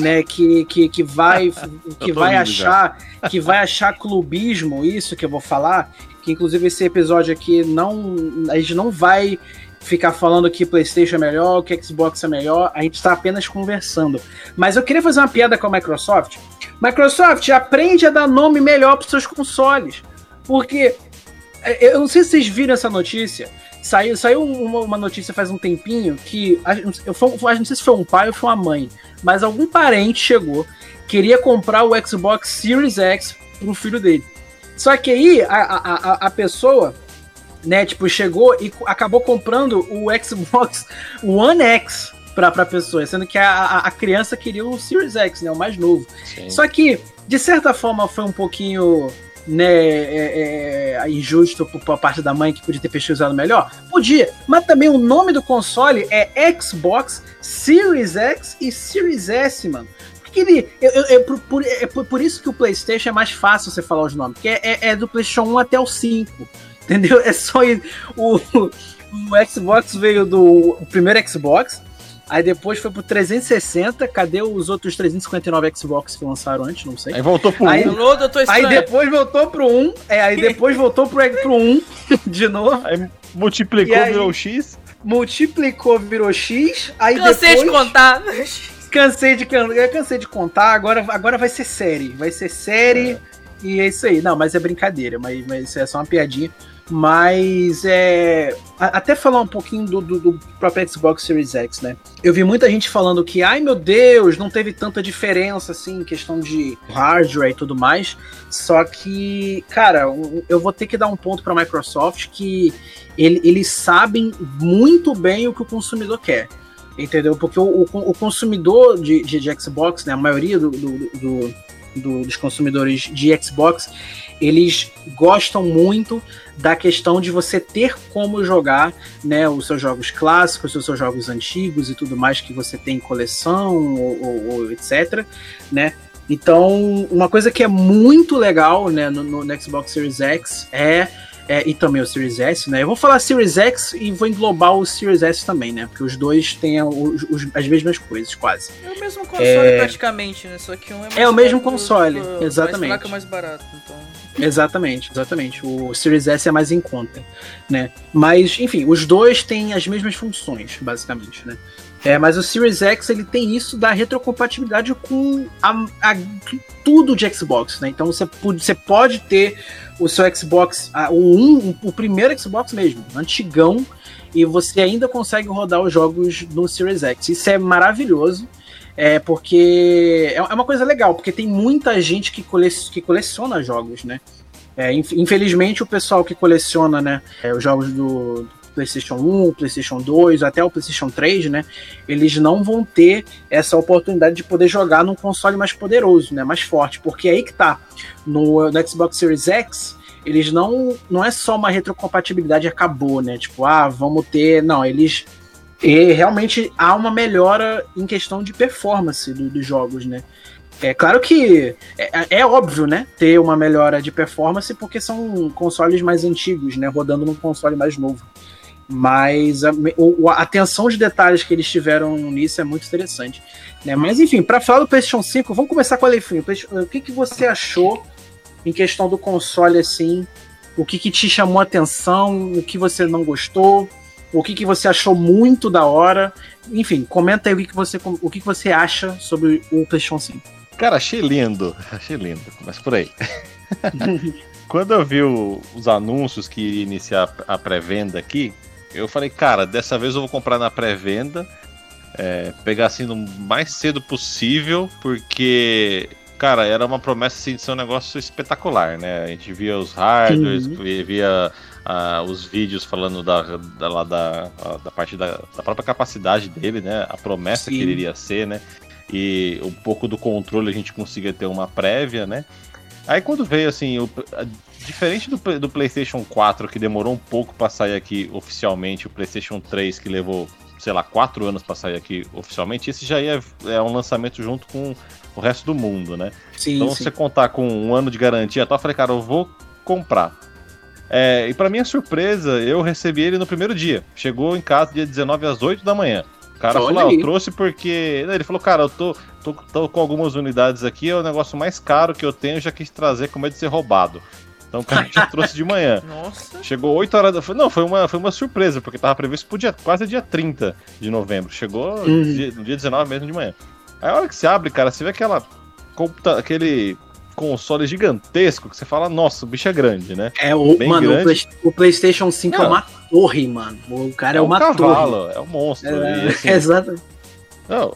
né, que, que, que vai que vai achar já. que vai achar clubismo isso que eu vou falar, que inclusive esse episódio aqui não a gente não vai ficar falando que PlayStation é melhor, que Xbox é melhor, a gente está apenas conversando. Mas eu queria fazer uma piada com a Microsoft. Microsoft, aprende a dar nome melhor para seus consoles. Porque é, eu não sei se vocês viram essa notícia. Saiu, saiu uma, uma notícia faz um tempinho que. Eu, eu, não sei se foi um pai ou foi uma mãe, mas algum parente chegou, queria comprar o Xbox Series X pro filho dele. Só que aí a, a, a pessoa, né, tipo, chegou e acabou comprando o Xbox One X pra, pra pessoa, sendo que a, a criança queria o Series X, né, o mais novo. Sim. Só que, de certa forma, foi um pouquinho né, é, é, injusto por parte da mãe que podia ter pesquisado melhor? Podia, mas também o nome do console é Xbox Series X e Series S, mano que ele. Eu, eu, eu, por, por, é por, por, isso que o PlayStation é mais fácil você falar os nomes, porque é, é, é do PlayStation 1 até o 5. Entendeu? É só. O, o Xbox veio do o primeiro Xbox, aí depois foi pro 360. Cadê os outros 359 Xbox que lançaram antes? Não sei. Aí voltou pro aí, 1. Aí depois voltou pro 1. É, aí depois voltou pro, pro 1 de novo. Aí multiplicou, aí, virou X. Multiplicou, virou X. Aí Cansei depois... de contar. Cansei de, eu cansei de contar, agora, agora vai ser série. Vai ser série é. e é isso aí. Não, mas é brincadeira, mas, mas isso é só uma piadinha. Mas é. Até falar um pouquinho do, do, do, próprio Xbox Series X, né? Eu vi muita gente falando que, ai meu Deus, não teve tanta diferença assim em questão de hardware e tudo mais. Só que, cara, eu vou ter que dar um ponto para a Microsoft que ele, eles sabem muito bem o que o consumidor quer. Entendeu? Porque o, o, o consumidor de, de, de, Xbox, né, a maioria do, do, do, do, dos consumidores de Xbox, eles gostam muito da questão de você ter como jogar né, os seus jogos clássicos, os seus jogos antigos e tudo mais que você tem em coleção ou, ou, ou etc. Né? Então, uma coisa que é muito legal né, no, no Xbox Series X é é, e também o Series S, né? Eu vou falar Series X e vou englobar o Series S também, né? Porque os dois têm os, os, as mesmas coisas, quase. É o mesmo console é... praticamente, né? Só que um é mais É o mesmo console, do, exatamente. Mais placa mais barato, então. Exatamente, exatamente. O Series S é mais em conta, né? Mas, enfim, os dois têm as mesmas funções, basicamente, né? É, mas o Series X ele tem isso da retrocompatibilidade com a, a, tudo de Xbox, né? Então você, você pode ter o seu Xbox, o, um, o primeiro Xbox mesmo, antigão, e você ainda consegue rodar os jogos no Series X. Isso é maravilhoso. É porque é, é uma coisa legal, porque tem muita gente que, cole, que coleciona jogos, né? É, infelizmente o pessoal que coleciona né, é, os jogos do, PlayStation 1, PlayStation 2, até o PlayStation 3, né? Eles não vão ter essa oportunidade de poder jogar num console mais poderoso, né? Mais forte, porque é aí que tá. No, no Xbox Series X, eles não. Não é só uma retrocompatibilidade acabou, né? Tipo, ah, vamos ter. Não, eles. E realmente há uma melhora em questão de performance do, dos jogos, né? É claro que é, é, óbvio, né? Ter uma melhora de performance porque são consoles mais antigos, né? Rodando num console mais novo. Mas a, a atenção de detalhes que eles tiveram nisso é muito interessante. Né? Mas enfim, para falar do PlayStation 5, vamos começar com a Lefinho. O que, que você achou em questão do console assim? O que, que te chamou a atenção? O que você não gostou? O que, que você achou muito da hora? Enfim, comenta aí o que, que, você, o que, que você acha sobre o PlayStation 5. Cara, achei lindo. Achei lindo. Mas por aí. Quando eu vi o, os anúncios que ia iniciar a pré-venda aqui, eu falei, cara, dessa vez eu vou comprar na pré-venda, é, pegar assim no mais cedo possível, porque, cara, era uma promessa assim, de ser um negócio espetacular, né? A gente via os hardwares, uhum. via os vídeos falando da, da, da, da, da parte da, da, própria capacidade dele, né? A promessa Sim. que ele iria ser, né? E um pouco do controle a gente conseguia ter uma prévia, né? Aí quando veio assim, o, diferente do, do PlayStation 4, que demorou um pouco para sair aqui oficialmente, o PlayStation 3, que levou, sei lá, 4 anos para sair aqui oficialmente, esse já é, é um lançamento junto com o resto do mundo, né? Sim, então, sim. você contar com um ano de garantia, e tal, eu falei, cara, eu vou comprar. É, e para minha surpresa, eu recebi ele no primeiro dia. Chegou em casa dia 19 às 8 da manhã. O cara Olha falou, ah, eu trouxe porque. Ele falou, cara, eu tô, tô, tô com algumas unidades aqui, é o negócio mais caro que eu tenho, já quis trazer com medo de ser roubado. Então o cara já trouxe de manhã. Nossa. Chegou 8 horas da. Não, foi uma, foi uma surpresa, porque tava previsto pro dia, quase dia 30 de novembro. Chegou Uhum. dia- no dia 19 mesmo de manhã. Aí a hora que você abre, cara, você vê aquela. computa- aquele console gigantesco que você fala, nossa, o bicho é grande, né? É, o, Bem mano, o. Play- o PlayStation 5 é Não. uma torre, mano. O cara é, um uma torre. cavalo, é um monstro. É, e, assim, Exato. Não,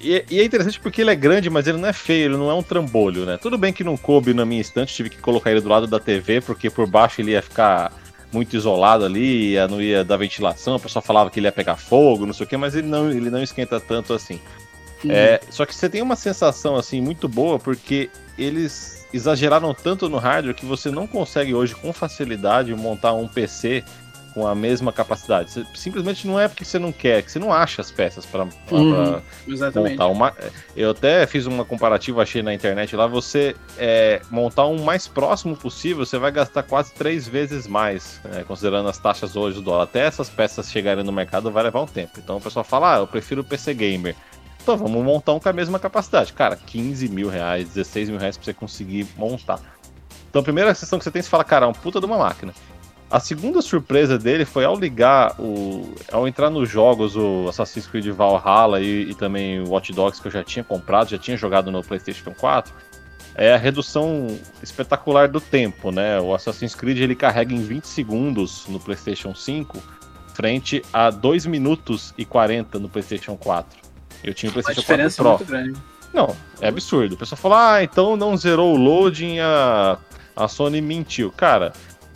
e, e é interessante porque ele é grande, mas ele não é feio, ele não é um trambolho, né? Tudo bem que não coube na minha estante, tive que colocar ele do lado da TV, porque por baixo ele ia ficar muito isolado ali, ia, não ia dar ventilação, o pessoal falava que ele ia pegar fogo, não sei o que, mas ele não, ele não esquenta tanto assim. É, só que você tem uma sensação assim muito boa, porque eles exageraram tanto no hardware que você não consegue hoje com facilidade montar um PC com a mesma capacidade. Você- simplesmente não é porque você não quer, é que você não acha as peças para Uhum. Montar uma. Eu até fiz uma comparativa, achei na internet lá. Você é, montar um mais próximo possível, você vai gastar quase três vezes mais, né, considerando as taxas hoje do dólar. Até essas peças chegarem no mercado vai levar um tempo. Então o pessoal fala, ah, eu prefiro o PC Gamer. Vamos montar um com a mesma capacidade. Cara, 15 mil reais, 16 mil reais pra você conseguir montar. Então a primeira sessão que você tem, você fala, cara, é um puta de uma máquina. A segunda surpresa dele foi ao ligar o. ao entrar nos jogos, o Assassin's Creed Valhalla e, e também o Watch Dogs que eu já tinha comprado, já tinha jogado no PlayStation 4. É a redução espetacular do tempo, né? O Assassin's Creed ele carrega em 20 segundos no PlayStation 5, frente a 2 minutos e 40 no PlayStation 4. Eu tinha o PlayStation 4 diferença é Pro. muito grande. Não, é absurdo. O pessoal fala, ah, então não zerou o loading, a, a Sony mentiu. Cara,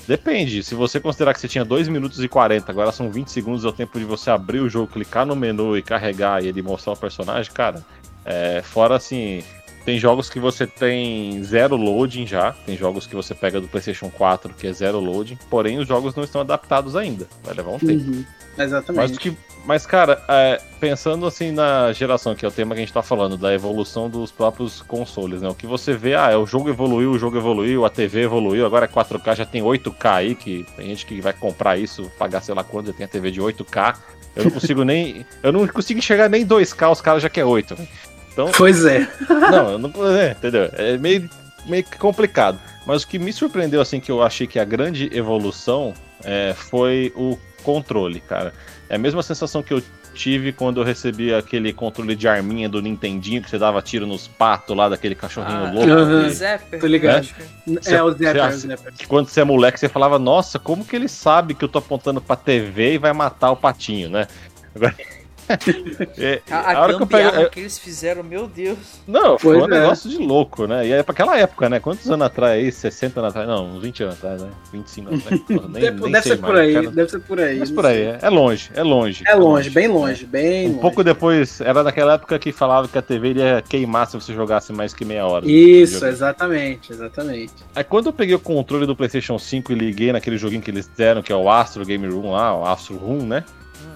depende. Se você considerar que você tinha 2 minutos e 40, agora são 20 segundos, é o tempo de você abrir o jogo, clicar no menu e carregar e ele mostrar o personagem, cara. É, fora assim, tem jogos que você tem zero loading já, tem jogos que você pega do PlayStation 4 que é zero loading, porém os jogos não estão adaptados ainda. Vai levar um tempo. Uhum. Mas, Exatamente. do que, mas cara, é, pensando assim na geração, que é o tema que a gente tá falando, da evolução dos próprios consoles, né? O que você vê, ah, é, o jogo evoluiu, o jogo evoluiu, a TV evoluiu, agora é 4K, já tem 8K aí, que tem gente que vai comprar isso, pagar sei lá quanto, já tem a TV de 8K. Eu não consigo nem. Eu não consigo enxergar nem 2K, os caras já quer 8. Né? Então, Pois é. não, eu não. É, entendeu? É meio, meio que complicado. Mas o que me surpreendeu, assim, que eu achei que a grande evolução é, foi o controle, cara. É a mesma sensação que eu tive quando eu recebi aquele controle de arminha do Nintendinho, que você dava tiro nos patos lá daquele cachorrinho Ah, louco. O Zapper. Tô ligado. É, o Zephyr, acha- o Zephyr. Que quando você é moleque, você falava, nossa, como que ele sabe que eu tô apontando pra TV e vai matar o patinho, né? Agora. É, A, a a hora que eu pego. gambiarra que eles fizeram, meu Deus. Não, foi Pois um é. negócio de louco, né? E é pra aquela época, né? Quantos anos atrás aí? 60 anos atrás? Não, uns 20 anos atrás, né? 25 anos atrás. Porra, nem, Deve, nem deve ser por mais, aí, cara. deve ser por aí. Mas por aí, é, é longe, é longe. É longe, bem longe, bem Um longe. pouco depois, era naquela época que falava que a TV iria queimar se você jogasse mais que meia hora. Isso, exatamente, exatamente. Aí quando eu peguei o controle do PlayStation 5 e liguei naquele joguinho que eles deram, que é o Astro Game Room lá, o Astro Room, né?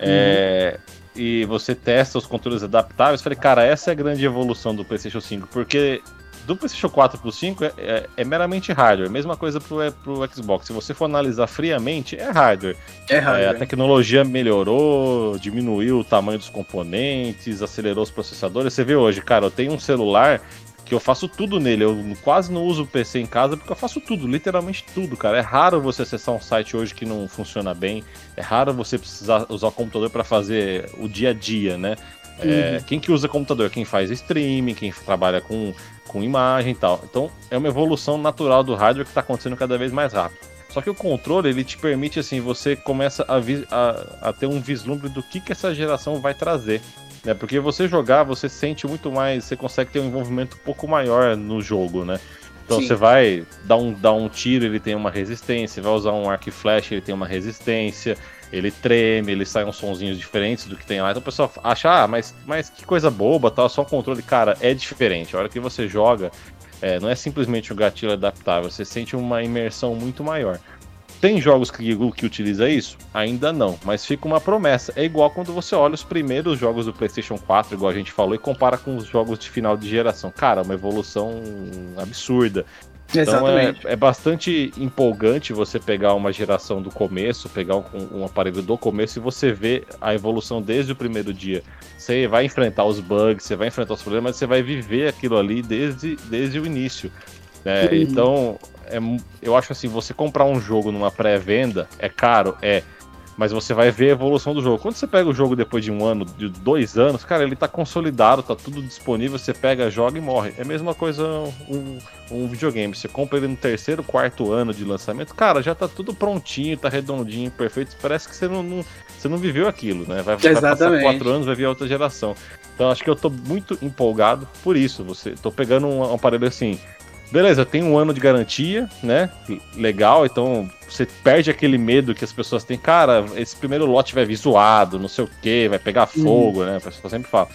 É, e você testa os controles adaptáveis, falei, cara, essa é a grande evolução do PlayStation 5, porque do PlayStation 4 pro 5 é, é- é meramente hardware, mesma coisa pro, é, pro Xbox. Se você for analisar friamente, é hardware. É raro. É, a tecnologia melhorou, diminuiu o tamanho dos componentes, acelerou os processadores. Você vê hoje, cara, eu tenho um celular que eu faço tudo nele. Eu quase não uso o PC em casa porque eu faço tudo, literalmente tudo, cara. É raro você acessar um site hoje que não funciona bem. É raro você precisar usar o computador para fazer o dia a dia, né? É, Quem que usa computador? Quem faz streaming, quem trabalha com, com imagem e tal. Então é uma evolução natural do hardware que está acontecendo cada vez mais rápido. Só que o controle ele te permite assim, você começa a, a- a ter um vislumbre do que, que essa geração vai trazer. Né? Porque você jogar, você sente muito mais, você consegue ter um envolvimento um pouco maior no jogo, né? Então Sim. você vai dar um, dar um tiro, ele tem uma resistência, vai usar um arco e flecha, ele tem uma resistência, ele treme, ele sai uns sonzinhos diferentes do que tem lá. Então o pessoal acha, ah, mas, mas que coisa boba, tal, só o controle. Cara, é diferente. A hora que você joga, É, não é simplesmente um gatilho adaptável, você sente uma imersão muito maior. Tem jogos que, que utiliza isso? Ainda não, mas fica uma promessa. É igual quando você olha os primeiros jogos do PlayStation 4, igual a gente falou, e compara com os jogos de final de geração. Cara, uma evolução absurda. Então é, é, bastante empolgante você pegar uma geração do começo, pegar um, um, aparelho do começo e você ver a evolução desde o primeiro dia. Você vai enfrentar os bugs, você vai enfrentar os problemas, mas você vai viver aquilo ali desde, desde o início. Né? Então, é, eu acho assim, você comprar um jogo numa pré-venda é caro, é mas você vai ver a evolução do jogo. Quando você pega o jogo depois de um ano, de dois anos, cara, ele tá consolidado, tá tudo disponível, você pega, joga e morre. É a mesma coisa um, um videogame. Você compra ele no terceiro, quarto ano de lançamento, cara, já tá tudo prontinho, tá redondinho, perfeito. Parece que você não, não você não viveu aquilo, né? Vai, vai passar quatro anos, vai vir a outra geração. Então acho que eu tô muito empolgado por isso. Você tô pegando um, um aparelho assim beleza, tem um ano de garantia, né? Legal, então você perde aquele medo que as pessoas têm. Cara, esse primeiro lote vai vir zoado, não sei o que, vai pegar uhum. fogo, né? A pessoa sempre fala.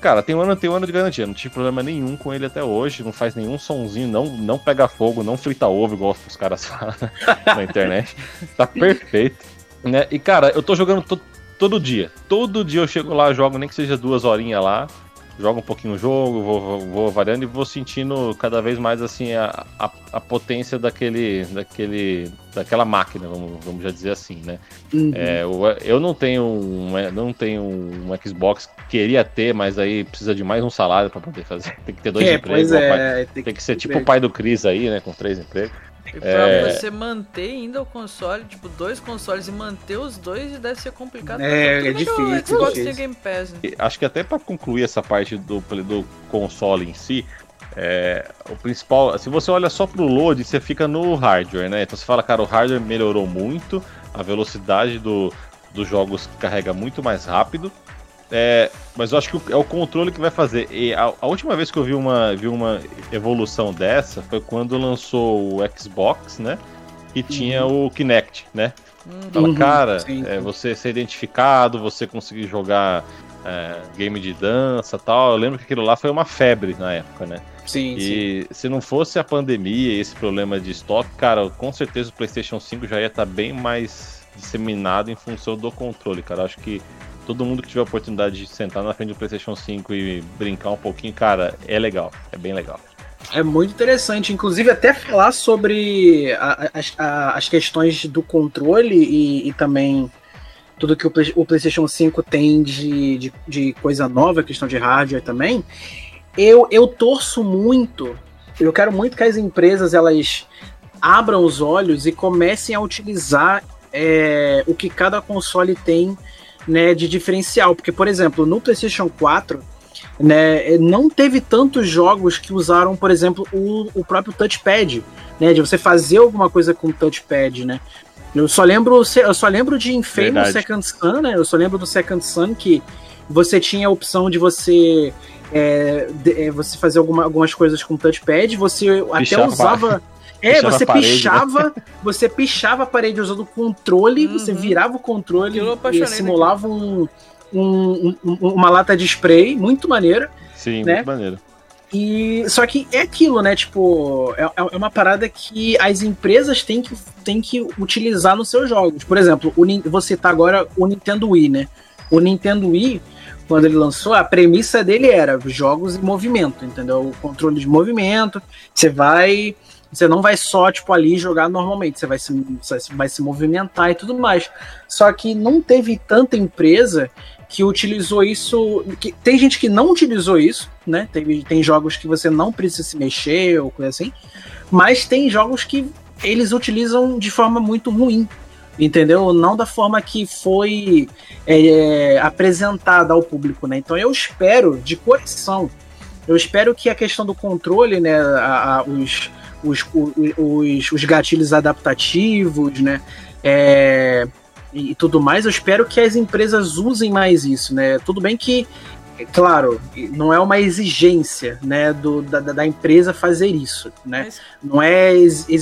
Cara, tem um ano, tem um ano de garantia, não tive problema nenhum com ele até hoje, não faz nenhum sonzinho, não, não pega fogo, não frita ovo, igual os caras falam na internet. Tá perfeito. Né? E cara, eu tô jogando to todo dia. Todo dia eu chego lá, jogo nem que seja duas horinhas lá jogo um pouquinho o jogo, vou, vou variando e vou sentindo cada vez mais assim a, a, a, potência daquele, daquele, daquela máquina, vamos, vamos já dizer assim, né? Uhum. É, eu não tenho um, não tenho um Xbox, queria ter, mas aí precisa de mais um salário para poder fazer. Tem que ter dois é, empregos. É, pai, tem, tem, que ser tipo o pai do Cris aí, né? Com três empregos. E pra é... você manter ainda o console, tipo, dois consoles e manter os dois deve ser complicado. É, é difícil. É difícil. Game Pass, né? Acho que até para concluir essa parte do, do console em si, é, o principal, se você olha só pro load, você fica no hardware, né? Então você fala, cara, o hardware melhorou muito, a velocidade do, dos jogos carrega muito mais rápido. É, mas eu acho que é o controle que vai fazer. E a, a, última vez que eu vi uma, vi uma evolução dessa foi quando lançou o Xbox, né? E tinha uhum. o Kinect, né? Uhum. Fala, cara, sim, sim. É, você ser identificado, você conseguir jogar é, game de dança tal. Eu lembro que aquilo lá foi uma febre na época, né? Sim, e sim. se não fosse a pandemia e esse problema de estoque, cara, com certeza o PlayStation 5 já ia estar tá bem mais disseminado em função do controle, cara. Acho que todo mundo que tiver a oportunidade de sentar na frente do PlayStation 5 e brincar um pouquinho, cara, é legal, é bem legal. É muito interessante, inclusive até falar sobre a, a, as questões do controle e, e, também tudo que o, o PlayStation 5 tem de, de, de, coisa nova, questão de hardware também. Eu, eu torço muito, eu quero muito que as empresas elas abram os olhos e comecem a utilizar é, o que cada console tem né, de diferencial. Porque, por exemplo, no PlayStation 4, né, não teve tantos jogos que usaram, por exemplo, o, o próprio touchpad, né, de você fazer alguma coisa com o touchpad, né. Eu só lembro, eu só lembro de Infamous Second Sun, né? Eu só lembro do Second Sun que você tinha a opção de você é, de, é, você fazer alguma, algumas coisas com touchpad, você até usava é, você parede, né? pichava, né? você pichava a parede usando o controle, uhum. você virava o controle e simulava um, um, um, uma lata de spray, muito maneira. Sim, né? muito maneiro. E só que é aquilo, né? Tipo, é, é uma parada que as empresas têm que, têm que utilizar nos seus jogos. Por exemplo, o, você tá agora o Nintendo Wii, né? O Nintendo Wii, quando ele lançou, a premissa dele era jogos em movimento, entendeu? O controle de movimento, você vai você não vai só, tipo, ali jogar normalmente, você vai se, vai se movimentar e tudo mais. Só que não teve tanta empresa que utilizou isso. Que, tem gente que não utilizou isso, né? Tem, tem jogos que você não precisa se mexer ou coisa assim. Mas tem jogos que eles utilizam de forma muito ruim. Entendeu? Não da forma que foi é, apresentada ao público, né? Então eu espero, de coração, eu espero que a questão do controle, né? A, a, os, os, os, os gatilhos adaptativos, né? É, e tudo mais, eu espero que as empresas usem mais isso, né? Tudo bem que, claro, não é uma exigência, né, do, da, da empresa fazer isso, né? Mas... Não é,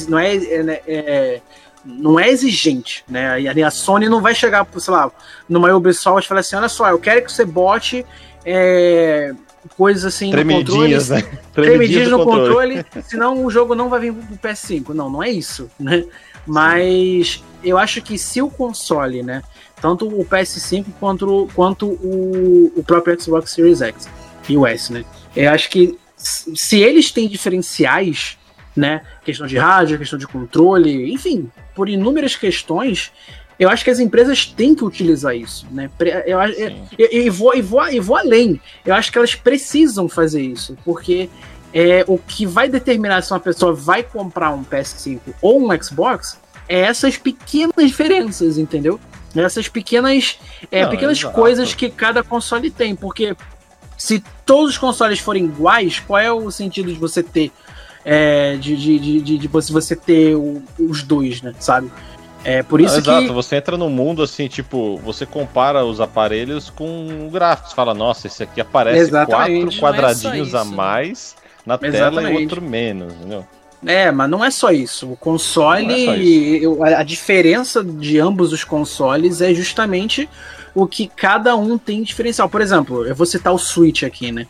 não é, é, né, é, não é exigente, né? E a Sony não vai chegar, sei lá, numa Ubisoft e falar assim, olha só, eu quero que você bote é, coisas assim Tremidinhas, no controle. né? Tremidinhas no controle. controle, senão o jogo não vai vir pro PS5. Não, não é isso, né? Mas eu acho que se o console, né? Tanto o PS5 quanto, quanto o, o próprio Xbox Series X e o S, né? Eu acho que se eles têm diferenciais, né? Questão de rádio, questão de controle, enfim, por inúmeras questões, eu acho que as empresas têm que utilizar isso, né? Eu, eu, eu, eu, vou, eu, vou, eu vou além. Eu acho que elas precisam fazer isso, porque é, o que vai determinar se uma pessoa vai comprar um PS5 ou um Xbox é essas pequenas diferenças, entendeu? Essas pequenas, é, Não, pequenas coisas que cada console tem, porque se todos os consoles forem iguais, qual é o sentido de você ter é, de, de, de, de, de você ter o, os dois, né? Sabe? É por isso que. Exato, você entra no mundo assim, tipo, você compara os aparelhos com gráficos. Fala, nossa, esse aqui aparece Exatamente. quatro é quadradinhos é a mais na Exatamente. tela e outro menos, entendeu? É, mas não é só isso. O console, é isso. a diferença de ambos os consoles é justamente o que cada um tem diferencial. Por exemplo, eu vou citar o Switch aqui, né?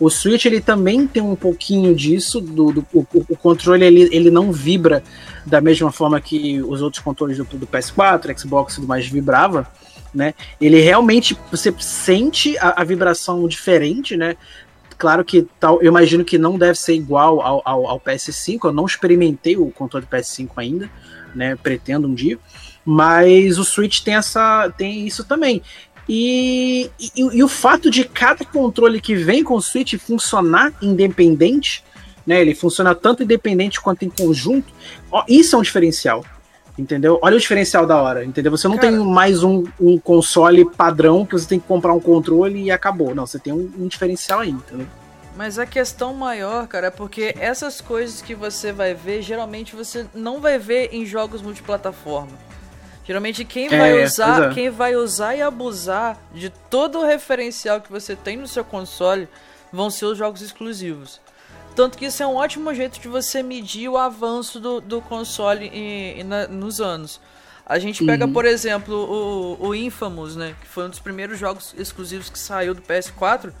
O Switch ele também tem um pouquinho disso, do, do o, o, controle ele, ele não vibra da mesma forma que os outros controles do, do PS4, Xbox e tudo mais vibrava, né? Ele realmente você sente a, a vibração diferente, né? Claro que tal, eu imagino que não deve ser igual ao, ao, ao, PS5. Eu não experimentei o controle PS5 ainda, né? Pretendo um dia. Mas o Switch tem essa, tem isso também. E, e, e, o fato de cada controle que vem com o Switch funcionar independente, né? Ele funciona tanto independente quanto em conjunto. Ó, isso é um diferencial. Entendeu? Olha o diferencial da hora, entendeu? Você não Cara, tem mais um, um, console padrão que você tem que comprar um controle e acabou. Não, você tem um, um diferencial aí, entendeu? Mas a questão maior, cara, é porque essas coisas que você vai ver, geralmente você não vai ver em jogos multiplataforma. Geralmente quem é, vai usar, é. quem vai usar e abusar de todo o referencial que você tem no seu console vão ser os jogos exclusivos. Tanto que isso é um ótimo jeito de você medir o avanço do, do console em, em, na, nos anos. A gente pega, uhum. por exemplo, o, o Infamous, né? Que foi um dos primeiros jogos exclusivos que saiu do PS4.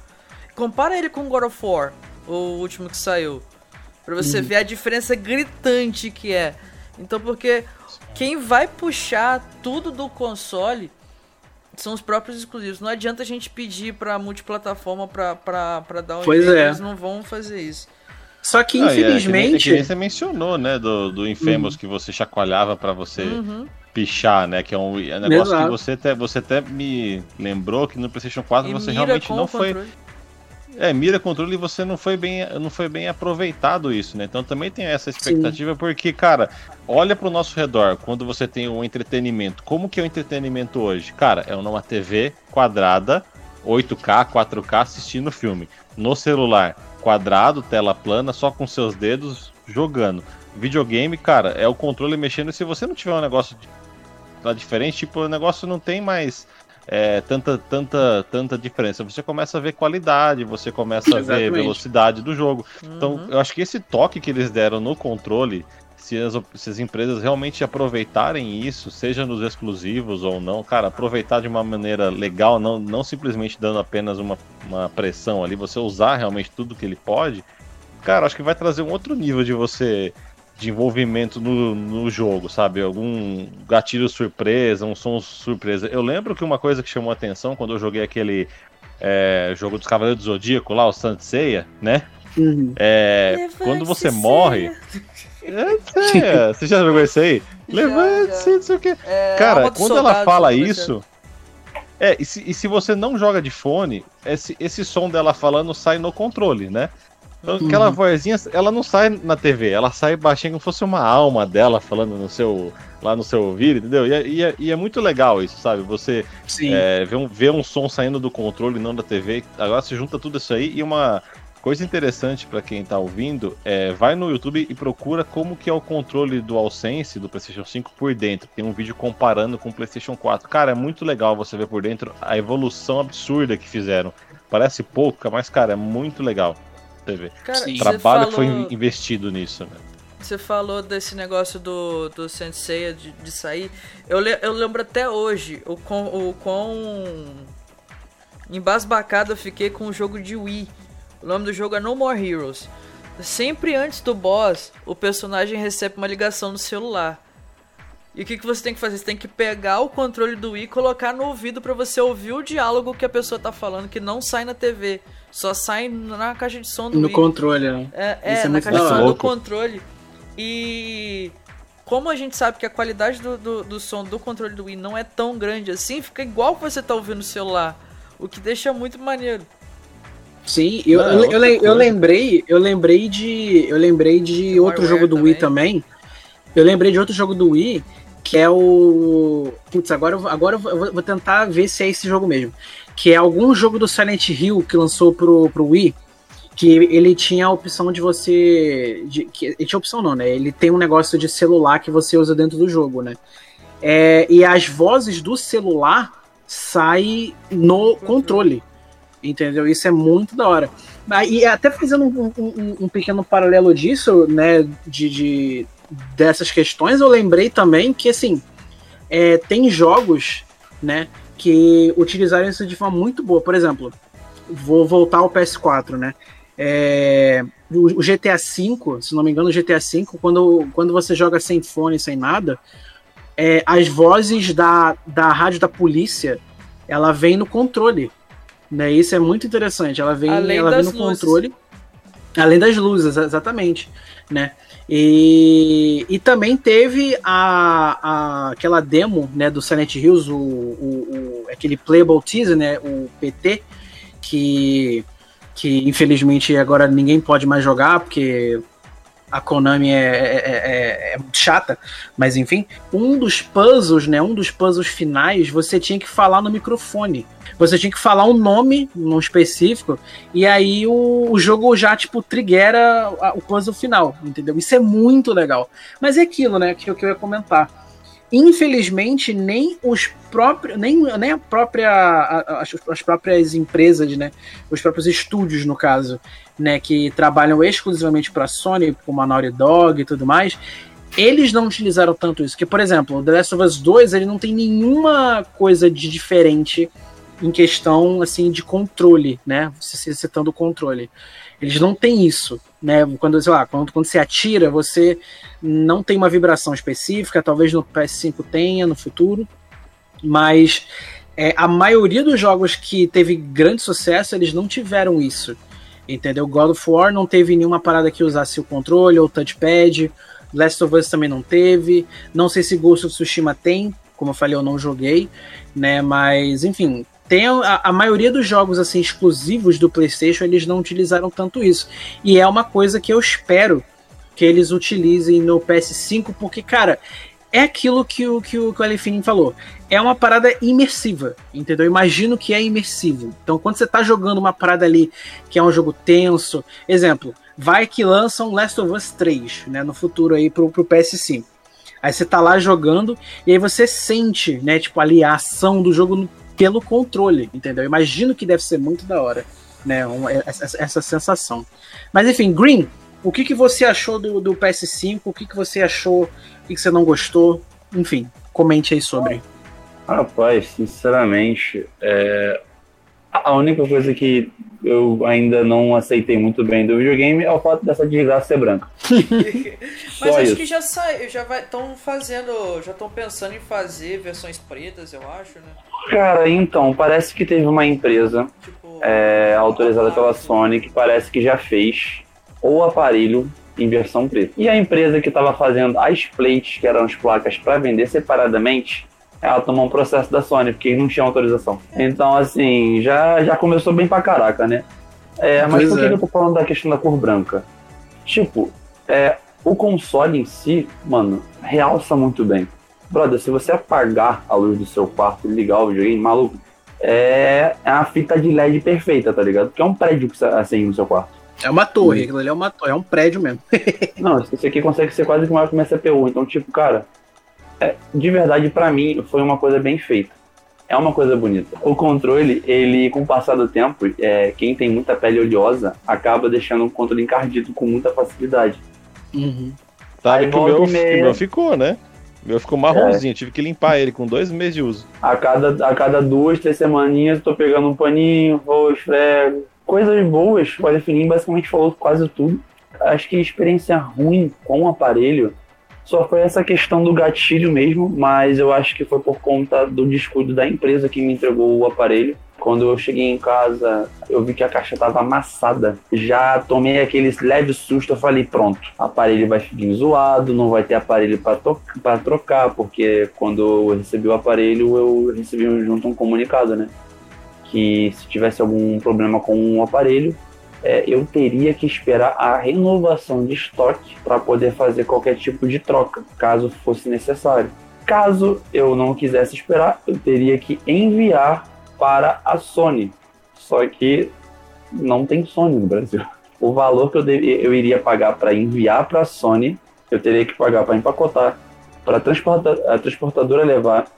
Compara ele com God of War, o último que saiu. Pra você uhum. ver a diferença gritante que é. Então, porque quem vai puxar tudo do console são os próprios exclusivos. Não adianta a gente pedir pra multiplataforma pra, pra, pra dar um pois jeito, é. eles não vão fazer isso. Só que, ah, infelizmente. É, que, você mencionou, né? Do, do Infamous uhum. que você chacoalhava para você uhum. pichar, né? Que é um, é um negócio Exato. que você até, você até me lembrou que no PlayStation 4 e você realmente não foi. É, mira controle e você não foi bem, não foi bem aproveitado isso, né? Então também tem essa expectativa, Sim. porque, cara, olha pro nosso redor, quando você tem um entretenimento. Como que é o entretenimento hoje? Cara, é numa TV quadrada, 8K, 4K assistindo filme. No celular, quadrado, tela plana, só com seus dedos jogando. Videogame, cara, é o controle mexendo. Se você não tiver um negócio lá diferente, tipo, o negócio não tem mais é, tanta, tanta, tanta diferença. Você começa a ver qualidade, você começa a ver velocidade do jogo. Então, uhum. Então, eu acho que esse toque que eles deram no controle se as, se as, empresas realmente aproveitarem isso, seja nos exclusivos ou não, cara, aproveitar de uma maneira legal, não, não simplesmente dando apenas uma, uma pressão ali, você usar realmente tudo que ele pode, cara, acho que vai trazer um outro nível de você de envolvimento no, no jogo, sabe? Algum gatilho surpresa, um som surpresa. Eu lembro que uma coisa que chamou a atenção quando eu joguei aquele é, jogo dos Cavaleiros do Zodíaco lá, o Saint Seiya, né? Uhum. É, quando você morre. É, você já jogou isso aí? Levante-se, não sei o que. É, Cara, quando ela fala isso. É, e se, e se, você não joga de fone, esse, esse som dela falando sai no controle, né? Então, aquela vozinha, ela não sai na TV, ela sai baixinho como se fosse uma alma dela falando no seu, lá no seu ouvido, entendeu? E, é, e, é, e é muito legal isso, sabe? Você é, vê, um, vê um som saindo do controle, não da TV. Agora se junta tudo isso aí e uma, Coisa interessante para quem está ouvindo é vai no YouTube e procura como que é o controle do AllSense do PlayStation 5 por dentro. Tem um vídeo comparando com o PlayStation 4. Cara, é muito legal você ver por dentro a evolução absurda que fizeram. Parece pouca, mas cara, é muito legal. Você vê. Cara, o trabalho falou... foi investido nisso, né? Você falou desse negócio do, do Sensei de, de sair. Eu, le, eu lembro até hoje o quão, o quão embasbacado eu fiquei com o jogo de Wii O nome do jogo é No More Heroes. Sempre antes do boss, o personagem recebe uma ligação no celular. E o que, que você tem que fazer? Você tem que pegar o controle do Wii e colocar no ouvido para você ouvir o diálogo que a pessoa tá falando, que não sai na TV, só sai na caixa de som do No Wii. controle, né? É, é, é na caixa de som do controle. E como a gente sabe que a qualidade do, do, do som do controle do Wii não é tão grande assim, fica igual que você tá ouvindo no celular. O que deixa muito maneiro. Sim, eu, Não, eu, outra eu, eu coisa. lembrei, eu lembrei de, eu lembrei de outro jogo do Wii também. Eu lembrei de outro jogo do Wii que é o, putz, agora eu, agora eu vou, tentar ver se é esse jogo mesmo, que é algum jogo do Silent Hill que lançou pro, pro Wii, que ele tinha a opção de você, de, que, ele tinha opção não, né? Ele tem um negócio de celular que você usa dentro do jogo, né? É, e as vozes do celular saem no controle. Entendeu? Isso é muito da hora. E até fazendo um, um- um pequeno paralelo disso, né? De, de- dessas questões, eu lembrei também que assim é, tem jogos, né? Que utilizaram isso de forma muito boa. Por exemplo, vou voltar ao PS4, né? É, o, GTA V, se não me engano, o GTA V, quando, quando você joga sem fone, sem nada, é, as vozes da, da rádio da polícia, ela vem no controle. Né? Isso é muito interessante. Ela vem, Além ela vem no luzes. controle. Além das luzes, exatamente. Né? E, e também teve a, a, aquela demo né, do Silent Hills, o, o, o- aquele Playable Teaser, né, o PT, que, que infelizmente agora ninguém pode mais jogar, porque a Konami é, é, é- é muito chata, mas enfim, um dos puzzles, né, um dos puzzles finais, você tinha que falar no microfone. Você tinha que falar um nome, num específico, e aí o, o jogo já, tipo, triggera a- o puzzle final, entendeu? Isso é muito legal. Mas é aquilo, né, que, que eu ia comentar. Infelizmente, nem os próprios, nem, nem a própria, a- as, as próprias empresas, né, os próprios estúdios, no caso, né, que trabalham exclusivamente para Sony, como a Naughty Dog e tudo mais, eles não utilizaram tanto isso. Que, por exemplo, o The Last of Us 2, ele não tem nenhuma coisa de diferente em questão assim de controle, né? Você citando o controle. Eles não têm isso, né? Quando, sei lá, quando, quando você atira, você não tem uma vibração específica, talvez no PS5 tenha no futuro, mas é, a maioria dos jogos que teve grande sucesso, eles não tiveram isso. Entendeu? God of War não teve nenhuma parada que usasse o controle ou touchpad. Last of Us também não teve. Não sei se Ghost of Tsushima tem. Como eu falei, eu não joguei, né? Mas, enfim, tem a, a maioria dos jogos assim exclusivos do PlayStation, eles não utilizaram tanto isso. E é uma coisa que eu espero que eles utilizem no PS5, porque, cara, é aquilo que o que o, Alefinin falou. É uma parada imersiva, entendeu? Eu imagino que é imersivo. Então, quando você tá jogando uma parada ali que é um jogo tenso, exemplo, vai que lançam Last of Us 3, né, no futuro aí pro, pro PS5. Aí você tá lá jogando e aí você sente, né, tipo ali a ação do jogo no- pelo controle, entendeu? Eu imagino que deve ser muito da hora, né, um- essa, essa sensação. Mas enfim, Green, o que, que você achou do, do PS5? O que, que você achou? O que, você não gostou? Enfim, comente aí sobre. Rapaz, sinceramente, é, a única coisa que eu ainda não aceitei muito bem do videogame é o fato dessa desgraça ser branca. Mas acho isso. que já saiu, já estão fazendo, já estão pensando em fazer versões pretas, eu acho, né? Cara, então, parece que teve uma empresa Tipo, é, autorizada pela Sony. Sony que parece que já fez o aparelho em versão preta. E a empresa que estava fazendo as plates, que eram as placas para vender separadamente, ela tomou um processo da Sony, porque não tinha autorização. Então, assim, já, já começou bem pra caraca, né? É, mas Pois por que é. que eu tô falando da questão da cor branca? Tipo, é, o console em si, mano, realça muito bem. Brother, se você apagar a luz do seu quarto e ligar o videogame, maluco, é, é uma fita de LED perfeita, tá ligado? Que é um prédio que você acende no seu quarto. É uma torre, aquilo ali é uma torre, é um prédio mesmo. Não, esse aqui consegue ser quase que maior que uma CPU. Então, tipo, cara, é, de verdade, pra mim, foi uma coisa bem feita. É uma coisa bonita. O controle, ele, com o passar do tempo, é, quem tem muita pele oleosa acaba deixando o controle encardido com muita facilidade. Uhum. Sabe Aí que o meu, meia. meu ficou, né? O meu ficou marronzinho, tive que limpar ele com dois meses de uso. A cada, a cada duas, três semaninhas, eu tô pegando um paninho, vou, esfrego. Coisas boas, o Alefinim basicamente falou quase tudo. Acho que experiência ruim com o aparelho só foi essa questão do gatilho mesmo, mas eu acho que foi por conta do descuido da empresa que me entregou o aparelho. Quando eu cheguei em casa, eu vi que a caixa estava amassada. Já tomei aquele leve susto. Eu falei: pronto, aparelho vai ficar zoado, não vai ter aparelho para trocar, porque quando eu recebi o aparelho, eu recebi junto um comunicado, né? Que se tivesse algum problema com o aparelho, é, eu teria que esperar a renovação de estoque para poder fazer qualquer tipo de troca, caso fosse necessário. Caso eu não quisesse esperar, eu teria que enviar para a Sony. Só que não tem Sony no Brasil. O valor que eu, eu iria pagar para enviar para a Sony, eu teria que pagar para empacotar, para a transportadora levar.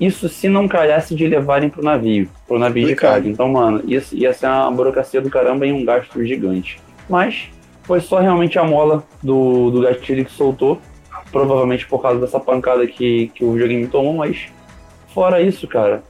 Isso se não calhasse de levarem para o navio, para o navio de carga. Então, mano, ia, ia ser uma burocracia do caramba e um gasto gigante. Mas foi só realmente a mola do, do gatilho que soltou, provavelmente por causa dessa pancada que, que o videogame tomou, mas fora isso, cara,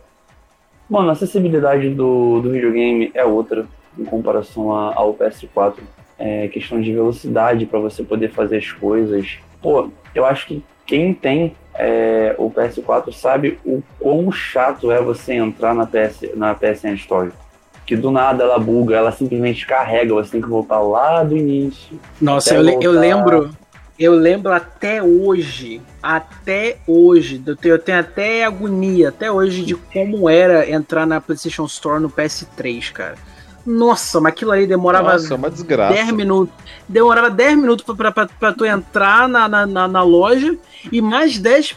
Mano, a acessibilidade do, do videogame é outra em comparação a, ao PS4. É questão de velocidade para você poder fazer as coisas. Pô, eu acho que quem tem é, o PS4 sabe o quão chato é você entrar na, PS, na PSN Store. Que do nada ela buga, ela simplesmente carrega, você tem que voltar lá do início. Nossa, eu, voltar... eu lembro eu lembro até hoje, até hoje, eu tenho, eu tenho, até agonia, até hoje, de como era entrar na PlayStation Store no PS3, cara. Nossa, mas aquilo ali demorava Nossa, uma desgraça. 10 minutos. Demorava 10 minutos pra, pra, pra tu entrar na, na, na, na loja e mais 10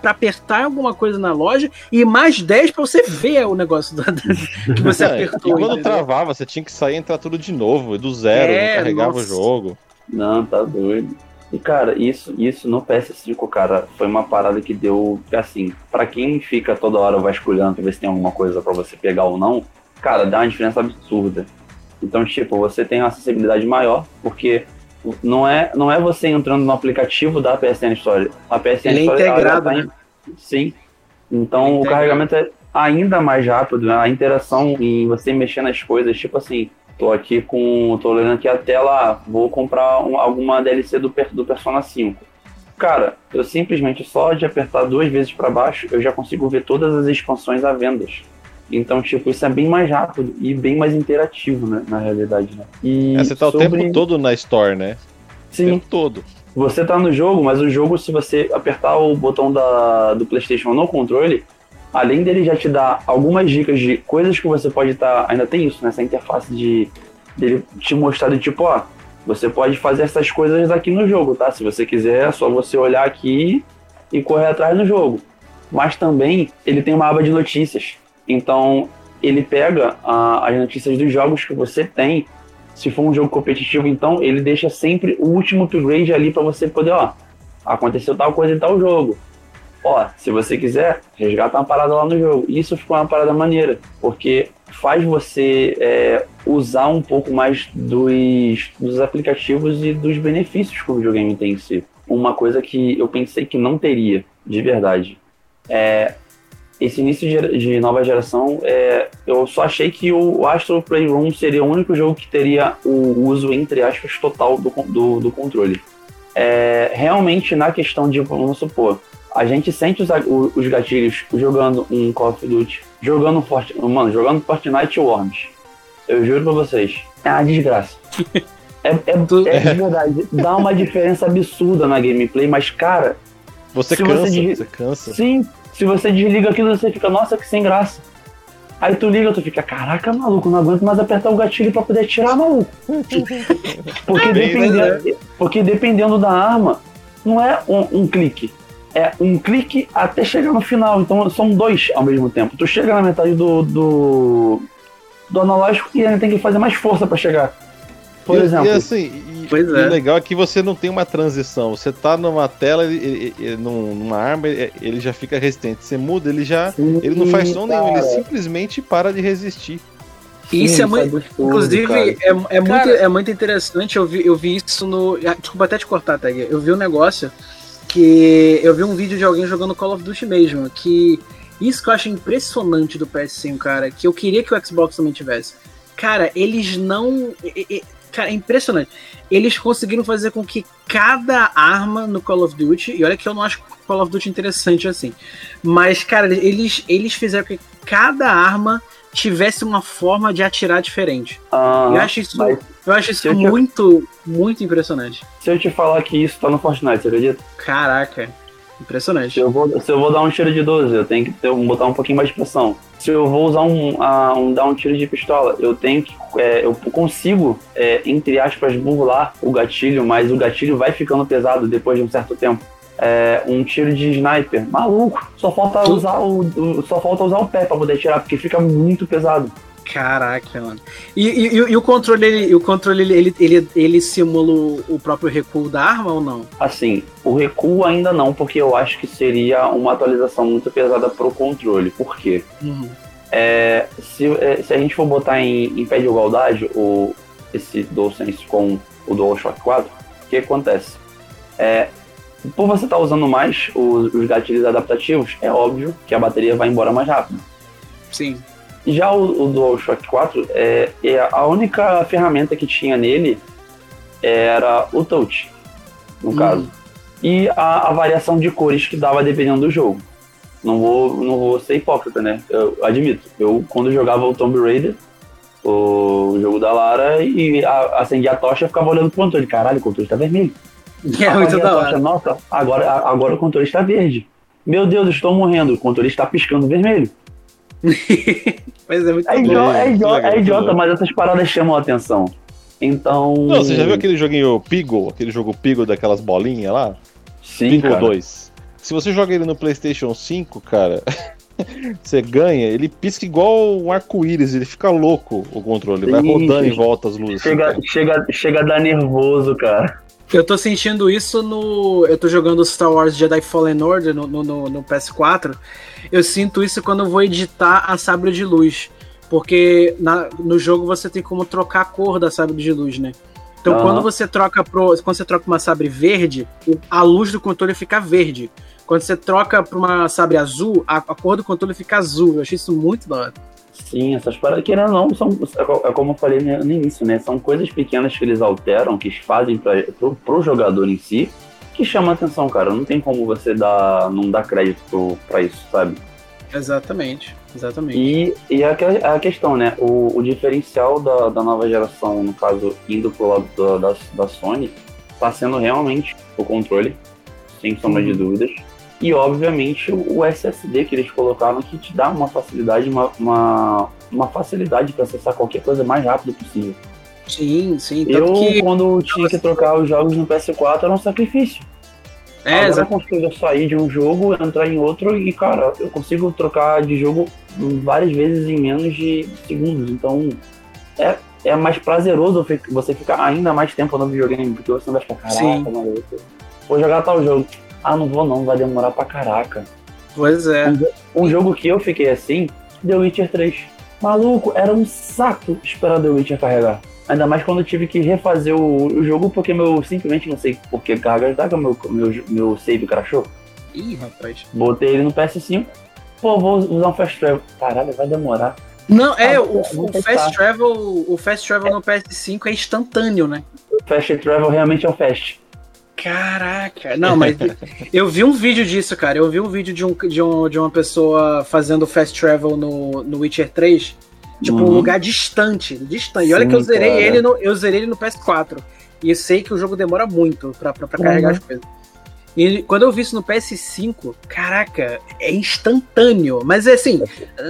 para apertar alguma coisa na loja e mais 10 para você ver o negócio do, que você é, apertou. E quando entendeu? travava, você tinha que sair e entrar tudo de novo, do zero, é, carregava nossa. o jogo. Não, tá doido. E, cara, isso, isso no PS5, cara, foi uma parada que deu, assim, para quem fica toda hora vasculhando pra ver se tem alguma coisa para você pegar ou não, cara, dá uma diferença absurda. Então, tipo, você tem uma acessibilidade maior, porque não é, não é você entrando no aplicativo da PSN Store. A PSN Ele Store é integrado, tá em... né? Sim. Então, é o carregamento é ainda mais rápido, né? a interação em você mexer nas coisas, tipo assim, Tô aqui com. tô olhando aqui a tela, vou comprar um, alguma DLC do, do Persona 5. Cara, eu simplesmente só de apertar duas vezes para baixo, eu já consigo ver todas as expansões à vendas. Então, tipo, isso é bem mais rápido e bem mais interativo, né, na realidade, né? E é, você tá sobre... o tempo todo na Store, né? Sim. O tempo todo. Você tá no jogo, mas o jogo, se você apertar o botão da, do PlayStation no controle, além dele já te dar algumas dicas de coisas que você pode estar. Tá, ainda tem isso, nessa né, interface de dele te mostrar de tipo, ó, você pode fazer essas coisas aqui no jogo, tá? Se você quiser, é só você olhar aqui e correr atrás no jogo. Mas também ele tem uma aba de notícias. Então ele pega ah, as notícias dos jogos que você tem. Se for um jogo competitivo, então ele deixa sempre o último upgrade ali para você poder, ó, aconteceu tal coisa em tal jogo ó, se você quiser, resgata uma parada lá no jogo. Isso ficou uma parada maneira, porque faz você é, usar um pouco mais dos, dos aplicativos e dos benefícios que o videogame tem em si. Uma coisa que eu pensei que não teria, de verdade. É, esse início de, de nova geração, é, eu só achei que o Astro Playroom seria o único jogo que teria o uso, entre aspas, total do, do, do controle. É, realmente, na questão de, vamos supor, a gente sente os, os gatilhos jogando um Call of Duty, jogando Fortnite, mano, jogando Fortnite Worms. Eu juro pra vocês, é uma desgraça. É, é, é de verdade, dá uma diferença absurda na gameplay, mas cara. Você cansa, você, você cansa. Sim, se você desliga aquilo, você fica, nossa, que sem graça. Aí tu liga, tu fica, caraca, maluco, não aguento mais apertar o gatilho pra poder tirar, maluco. porque, dependendo, porque dependendo da arma, não é um, um clique é um clique até chegar no final. Então são dois ao mesmo tempo. Tu chega na metade do, do, do analógico e ainda tem que fazer mais força para chegar. Por e, exemplo. E assim, pois é. o legal é que você não tem uma transição. Você tá numa tela, ele, ele, ele, numa arma, ele já fica resistente. Você muda, ele já. Sim, ele não faz som nenhum, ele simplesmente para de resistir. Sim, isso é muito. É inclusive, é, é, muito, é muito interessante. Eu vi, eu vi isso no. Ah, desculpa até te cortar, Tag. Eu vi um negócio que eu vi um vídeo de alguém jogando Call of Duty mesmo, que isso que eu acho impressionante do PS5, cara, que eu queria que o Xbox também tivesse. cara, eles não. Cara, é impressionante. Eles conseguiram fazer com que cada arma no Call of Duty, e olha que eu não acho Call of Duty interessante assim, mas, cara, eles, eles fizeram com que cada arma tivesse uma forma de atirar diferente. Ah, eu acho isso, mas eu acho isso eu te- muito, muito impressionante. se eu te falar que isso tá no Fortnite, você acredita? Caraca, impressionante. Se eu vou, se eu vou dar um tiro de 12, eu tenho que ter, botar um pouquinho mais de pressão. Se eu vou usar um, um dar um tiro de pistola, eu tenho que. é, eu consigo, é, entre aspas, burlar o gatilho, mas o gatilho vai ficando pesado depois de um certo tempo. É, um tiro de sniper, maluco, só falta usar o, o- só falta usar o pé pra poder tirar, porque fica muito pesado. Caraca, mano. E, e- e o- controle, ele, o controle ele, ele, ele, simula o, próprio recuo da arma ou não? Assim, o recuo ainda não, porque eu acho que seria uma atualização muito pesada pro controle. Por quê? Uhum. É, se, é, se a gente for botar em, em pé de igualdade o, esse DualSense com o DualShock 4, o que acontece? É, por você estar usando mais os, os gatilhos adaptativos, é óbvio que a bateria vai embora mais rápido. Sim. Já o, o DualShock 4, é, é a única ferramenta que tinha nele era o touch, no Hum. caso. E a, a variação de cores que dava dependendo do jogo. Não vou, não vou ser hipócrita, né? Eu admito. Eu, quando jogava o Tomb Raider, o jogo da Lara, e a, acendia a tocha, eu ficava olhando pro controle. Caralho, o controle tá vermelho. É muito da tocha, hora. Nossa, agora, agora o controle está verde. Meu Deus, estou morrendo. O controle está piscando vermelho. Mas é muito É, bom. idiota, é, Muito idiota, é idiota, mas essas paradas chamam a atenção. Então. Não, você já viu aquele joguinho Pigo, aquele jogo Pigo daquelas bolinhas lá? Sim, Pigo cara. 2. Se você joga ele no PlayStation 5, cara, você ganha, ele pisca igual um arco-íris, ele fica louco o controle, ele vai Sim, rodando em sim. volta as luzes. Chega, cara. chega, chega a dar nervoso, cara. Eu tô sentindo isso no. Eu tô jogando Star Wars Jedi Fallen Order no, no, no- no PS4. Eu sinto isso quando eu vou editar a sabre de luz. Porque na- no jogo você tem como trocar a cor da sabre de luz, né? Então Aham. quando você troca pro. Quando você troca uma sabre verde, a luz do controle fica verde. Quando você troca pra uma sabre azul, a, a cor do controle fica azul. Eu achei isso muito da hora. Sim, essas paradas, ou não, são, é co- é como eu falei no início, né? São coisas pequenas que eles alteram, que fazem pra, pro, pro jogador em si, que chama atenção, cara. Não tem como você dar, não dar crédito pro, pra isso, sabe? Exatamente. Exatamente. E, e a, que- a questão, né? O, o diferencial da, da nova geração, no caso, indo pro lado da, da, da Sony, tá sendo realmente o controle, sem sombra de Uhum. dúvidas. E, obviamente, o SSD que eles colocaram que te dá uma facilidade, uma, uma, uma facilidade para acessar qualquer coisa mais rápido possível. Sim, sim. Eu, que. quando tinha que trocar os jogos no PS4, era um sacrifício. É, Agora eu exa- consigo sair de um jogo, entrar em outro e, cara, eu consigo trocar de jogo várias vezes em menos de segundos. Então, é, é mais prazeroso você ficar ainda mais tempo no videogame, porque você não vai ficar, caraca, Sim. maluco, vou jogar tal jogo. Ah, não vou não, vai demorar pra caraca. Pois é. Um jogo que eu fiquei assim, The Witcher 3. Maluco, era um saco esperar The Witcher carregar. Ainda mais quando eu tive que refazer o, o jogo, porque meu simplesmente não sei por que carga tá, que meu, meu, meu save crashou. Ih, rapaz. Botei ele no PS5. Pô, vou usar um fast travel. Caralho, vai demorar. Não, é, Ah, o, o. Fast Travel, o Fast Travel no PS5 é instantâneo, né? O fast travel realmente é um fast. Caraca, não, mas eu vi um vídeo disso, cara. Eu vi um vídeo de, um, de, um, de uma pessoa fazendo Fast Travel no, no Witcher 3. Tipo, um Uhum. lugar distante. Distante. E olha que eu Sim, zerei cara. ele no, eu zerei ele no PS4. E eu sei que o jogo demora muito pra, pra, pra Uhum. carregar as coisas. E quando eu vi isso no PS5, caraca, é instantâneo. Mas é assim,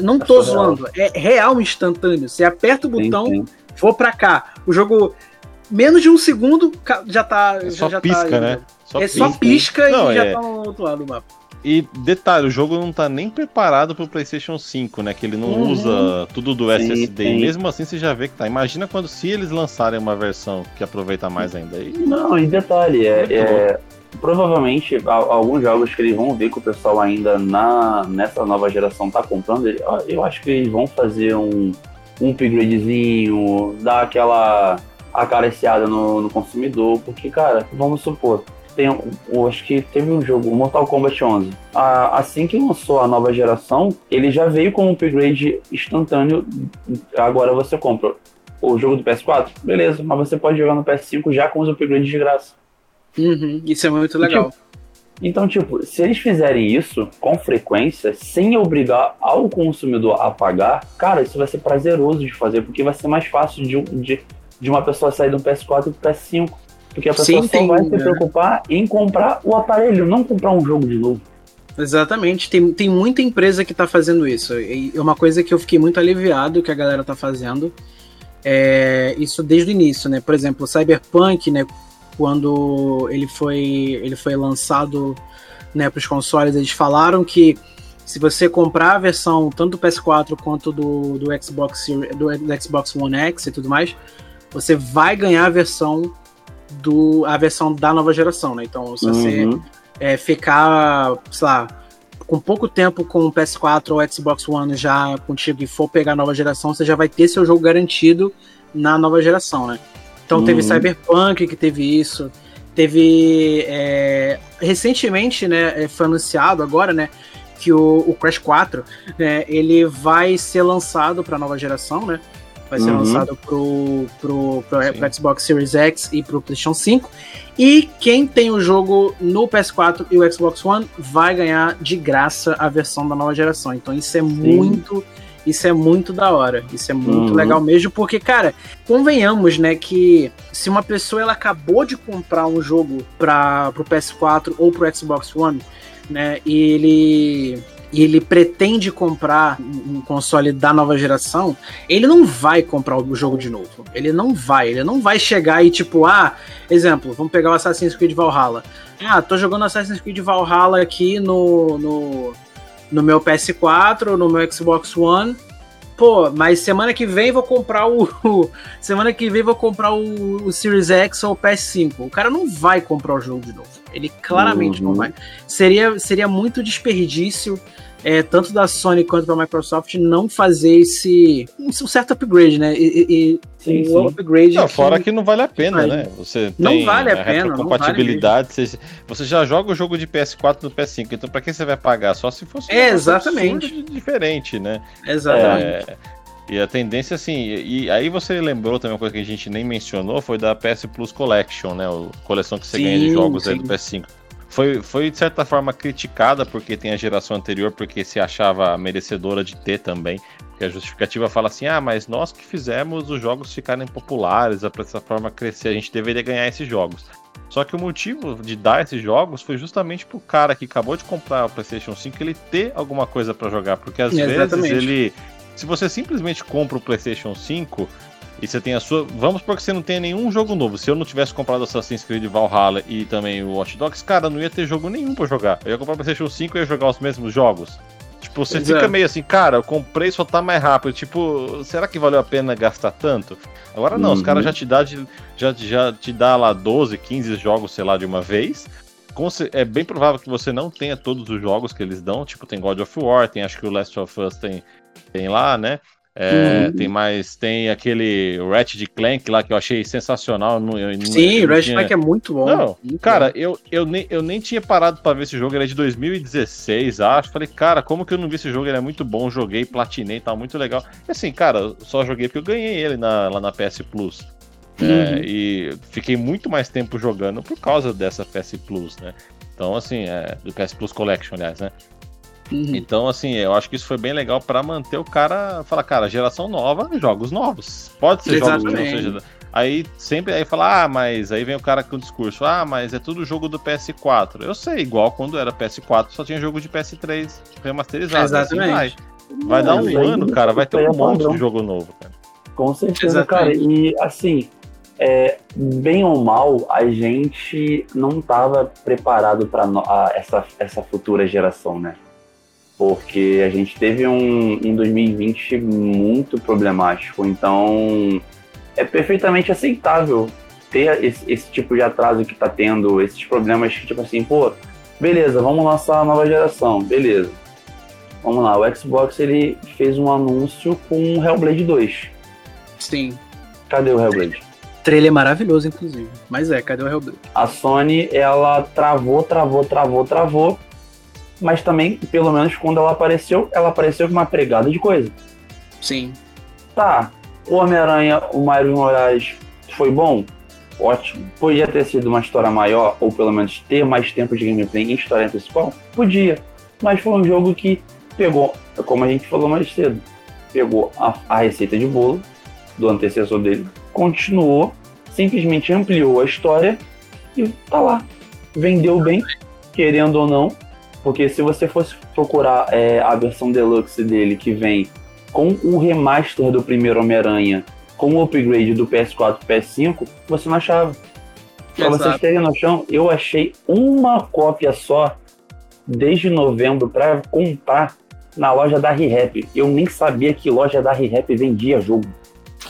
não tô surreal. zoando. É real instantâneo. Você aperta o Sim, botão, sim. vou pra cá. O jogo, menos de um segundo, já tá. É já, só já pisca, tá, né? Só é só pisca. pisca Não, e já é- tá no outro lado do mapa. E detalhe, o jogo não tá nem preparado pro PlayStation 5, né? Que ele não Uhum. usa tudo do Sim, SSD. sim. E mesmo assim você já vê que tá. Imagina quando se eles lançarem uma versão que aproveita mais ainda. Aí, Não, e detalhe, é, é, provavelmente alguns jogos que eles vão ver que o pessoal ainda na, nessa nova geração tá comprando, eu acho que eles vão fazer um, um upgradezinho, dar aquela acariciada no, no consumidor, porque, cara, vamos supor, tem, eu acho que teve um jogo, Mortal Kombat 11, A- assim que lançou a nova geração, ele já veio com um upgrade instantâneo, agora você compra. o jogo do PS4? Beleza, mas você pode jogar no PS5 já com os upgrades de graça. Uhum, isso é muito legal. Tipo, então, tipo, se eles fizerem isso com frequência, sem obrigar ao consumidor a pagar, cara, isso vai ser prazeroso de fazer, porque vai ser mais fácil de, de, de uma pessoa sair do PS4 pro PS5. Porque a pessoa Sim, só tem, vai se né? preocupar em comprar o aparelho, não comprar um jogo de novo. Exatamente, tem, tem muita empresa que tá fazendo isso. E uma coisa que eu fiquei muito aliviado que a galera tá fazendo é isso desde o início, né? Por exemplo, o Cyberpunk, né? Quando ele foi, ele foi lançado né, para os consoles, eles falaram que se você comprar a versão tanto do PS4 quanto do, do, Xbox, do, do Xbox One X e tudo mais, você vai ganhar a versão do a versão da nova geração, né? Então, se você Uhum. é, ficar, sei lá, com pouco tempo com o PS4 ou Xbox One já contigo e for pegar a nova geração, você já vai ter seu jogo garantido na nova geração, né? Então teve Uhum. Cyberpunk que teve isso, teve é, recentemente, né, é, foi anunciado agora, né, que o, o Crash 4, né, ele vai ser lançado para nova geração, né? Vai ser Uhum. lançado pro, pro, pro, Sim. pro Xbox Series X e pro PlayStation 5. E quem tem o jogo no PS4 e o Xbox One vai ganhar de graça a versão da nova geração. Então isso é muito, isso é muito da hora. Isso é muito Uhum. legal mesmo, porque cara, convenhamos, né, que se uma pessoa ela acabou de comprar um jogo para pro PS4 ou pro Xbox One, né, e ele e ele pretende comprar um console da nova geração, ele não vai comprar o jogo de novo. Ele não vai, ele não vai chegar e tipo, ah, exemplo, vamos pegar o Assassin's Creed Valhalla. Ah, tô jogando Assassin's Creed Valhalla aqui no, no, no meu PS4, no meu Xbox One. Pô, mas semana que vem vou comprar o- semana que vem vou comprar o, o Series X ou o PS5. O cara não vai comprar o jogo de novo. Ele claramente não Uhum. vai. Seria, seria muito desperdício é, tanto da Sony quanto da Microsoft, não fazer esse um certo upgrade, né? E, e- Sim, sim. o upgrade. Não, que- fora que não vale a pena, Vale. né? Você Não vale a pena, não compatibilidade. Você, você já joga o jogo de PS4 no PS5, então pra que você vai pagar? Só se fosse um É, negócio exatamente. diferente, né? Exatamente. É, e a tendência, assim, e, e aí você lembrou também uma coisa que a gente nem mencionou, foi da PS Plus Collection, né? O coleção que você Sim, ganha de jogos aí sim. do PS5. Foi, foi, de certa forma, criticada porque tem a geração anterior, porque se achava merecedora de ter também. Porque a justificativa fala assim: ah, mas nós que fizemos os jogos ficarem populares, a plataforma crescer, a gente deveria ganhar esses jogos. Só que o motivo de dar esses jogos foi justamente pro cara que acabou de comprar o PlayStation 5 ele ter alguma coisa pra jogar. Porque às vezes ele. Se você simplesmente compra o PlayStation 5 e você tem a sua. Vamos porque você não tem nenhum jogo novo. Se eu não tivesse comprado Assassin's Creed Valhalla e também o Watch Dogs, cara, não ia ter jogo nenhum pra jogar. Eu ia comprar o PlayStation 5 e ia jogar os mesmos jogos. Tipo, você Pois fica é. meio assim, cara, eu comprei só tá mais rápido. Tipo, será que valeu a pena gastar tanto? Agora não, os Uhum. caras já te dá de- já, já te dá lá 12, 15 jogos, sei lá, de uma vez. É bem provável que você não tenha todos os jogos que eles dão. Tipo, tem God of War, tem acho que o Last of Us tem, tem lá, né? É, Uhum. Tem mais, tem aquele Ratchet Clank lá que eu achei sensacional. eu não- eu Sim, não Ratchet Clank é muito bom. Não, Cara, eu, eu, nem, eu nem tinha parado pra ver esse jogo, ele é de 2016, acho. Falei, cara, como que eu não vi esse jogo? Ele é muito bom, joguei, platinei, tá muito legal. E assim, cara, eu só joguei porque eu ganhei ele na- lá na PS Plus. É, Uhum. e fiquei muito mais tempo jogando por causa dessa PS Plus, né? Então, assim, é, do PS Plus Collection, aliás, né? Uhum. Então, assim, eu acho que isso foi bem legal pra manter o cara. Falar, cara, geração nova, jogos novos. Pode ser jogos que não Exatamente. seja. Aí sempre aí fala, ah, mas aí vem o cara com o discurso, ah, mas é tudo jogo do PS4. Eu sei, igual quando era PS4, só tinha jogo de PS3 remasterizado. Exatamente. Assim vai. Vai dar um aí- ano, cara, vai ter um monte padrão. de jogo novo, cara. Com certeza, cara. Exatamente. E assim, é, bem ou mal, a gente não estava preparado para essa, essa futura geração, né? Porque a gente teve um em 2020 muito problemático. Então é perfeitamente aceitável ter esse, esse tipo de atraso que tá tendo, esses problemas que, tipo assim, pô, beleza, vamos lançar a nova geração, beleza. Vamos lá, o Xbox ele fez um anúncio com o Hellblade 2. Sim. Cadê o Hellblade? Trailer maravilhoso, inclusive. Mas é, cadê o Hellblade? A Sony, ela travou, travou, travou, travou. Mas também, pelo menos quando ela apareceu, ela apareceu com uma pregada de coisa. Sim. Tá, O Homem-Aranha, o Miles Morales, foi bom? Ótimo. Podia ter sido uma história maior, ou pelo menos ter mais tempo de gameplay em história principal? Podia. Mas foi um jogo que pegou, como a gente falou mais cedo, pegou a, a receita de bolo do antecessor dele, continuou, simplesmente ampliou a história e tá lá. Vendeu bem, querendo ou não, porque se você fosse procurar é, a versão deluxe dele que vem com o remaster do primeiro Homem-Aranha, com o upgrade do PS4 e PS5, você não achava. Pra Exato. vocês terem noção, eu achei uma cópia só desde novembro para comprar na loja da ReHap. Eu nem sabia que loja da ReHap vendia jogo.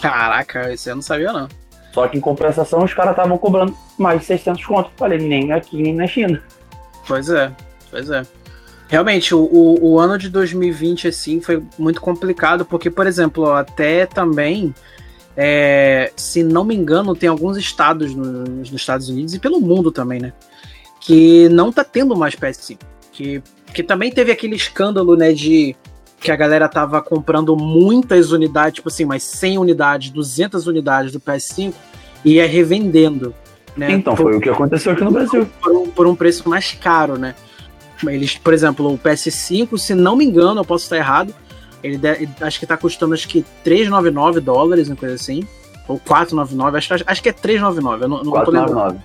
Caraca, isso eu não sabia não. Só que em compensação os caras estavam cobrando mais de 600 conto. Falei, nem aqui nem na China. Pois é, pois é. Realmente, o, o, o ano de 2020, assim, foi muito complicado, porque, por exemplo, até também, é, se não me engano, tem alguns estados no- nos Estados Unidos e pelo mundo também, né? Que não tá tendo mais PS5. Que, que também teve aquele escândalo, né, de que a galera tava comprando muitas unidades, tipo assim, mais 100 unidades, 200 unidades do PS5 e ia revendendo. Né, Então, por- foi o que aconteceu aqui no Brasil. por um, por um preço mais caro, né? Eles, por exemplo, o PS5, se não me engano, eu posso estar errado, ele de- acho que tá custando acho que 3,99 dólares, uma coisa assim, ou 4,99, acho, acho, acho que é 3,99, eu não, não tô lembrando. 499.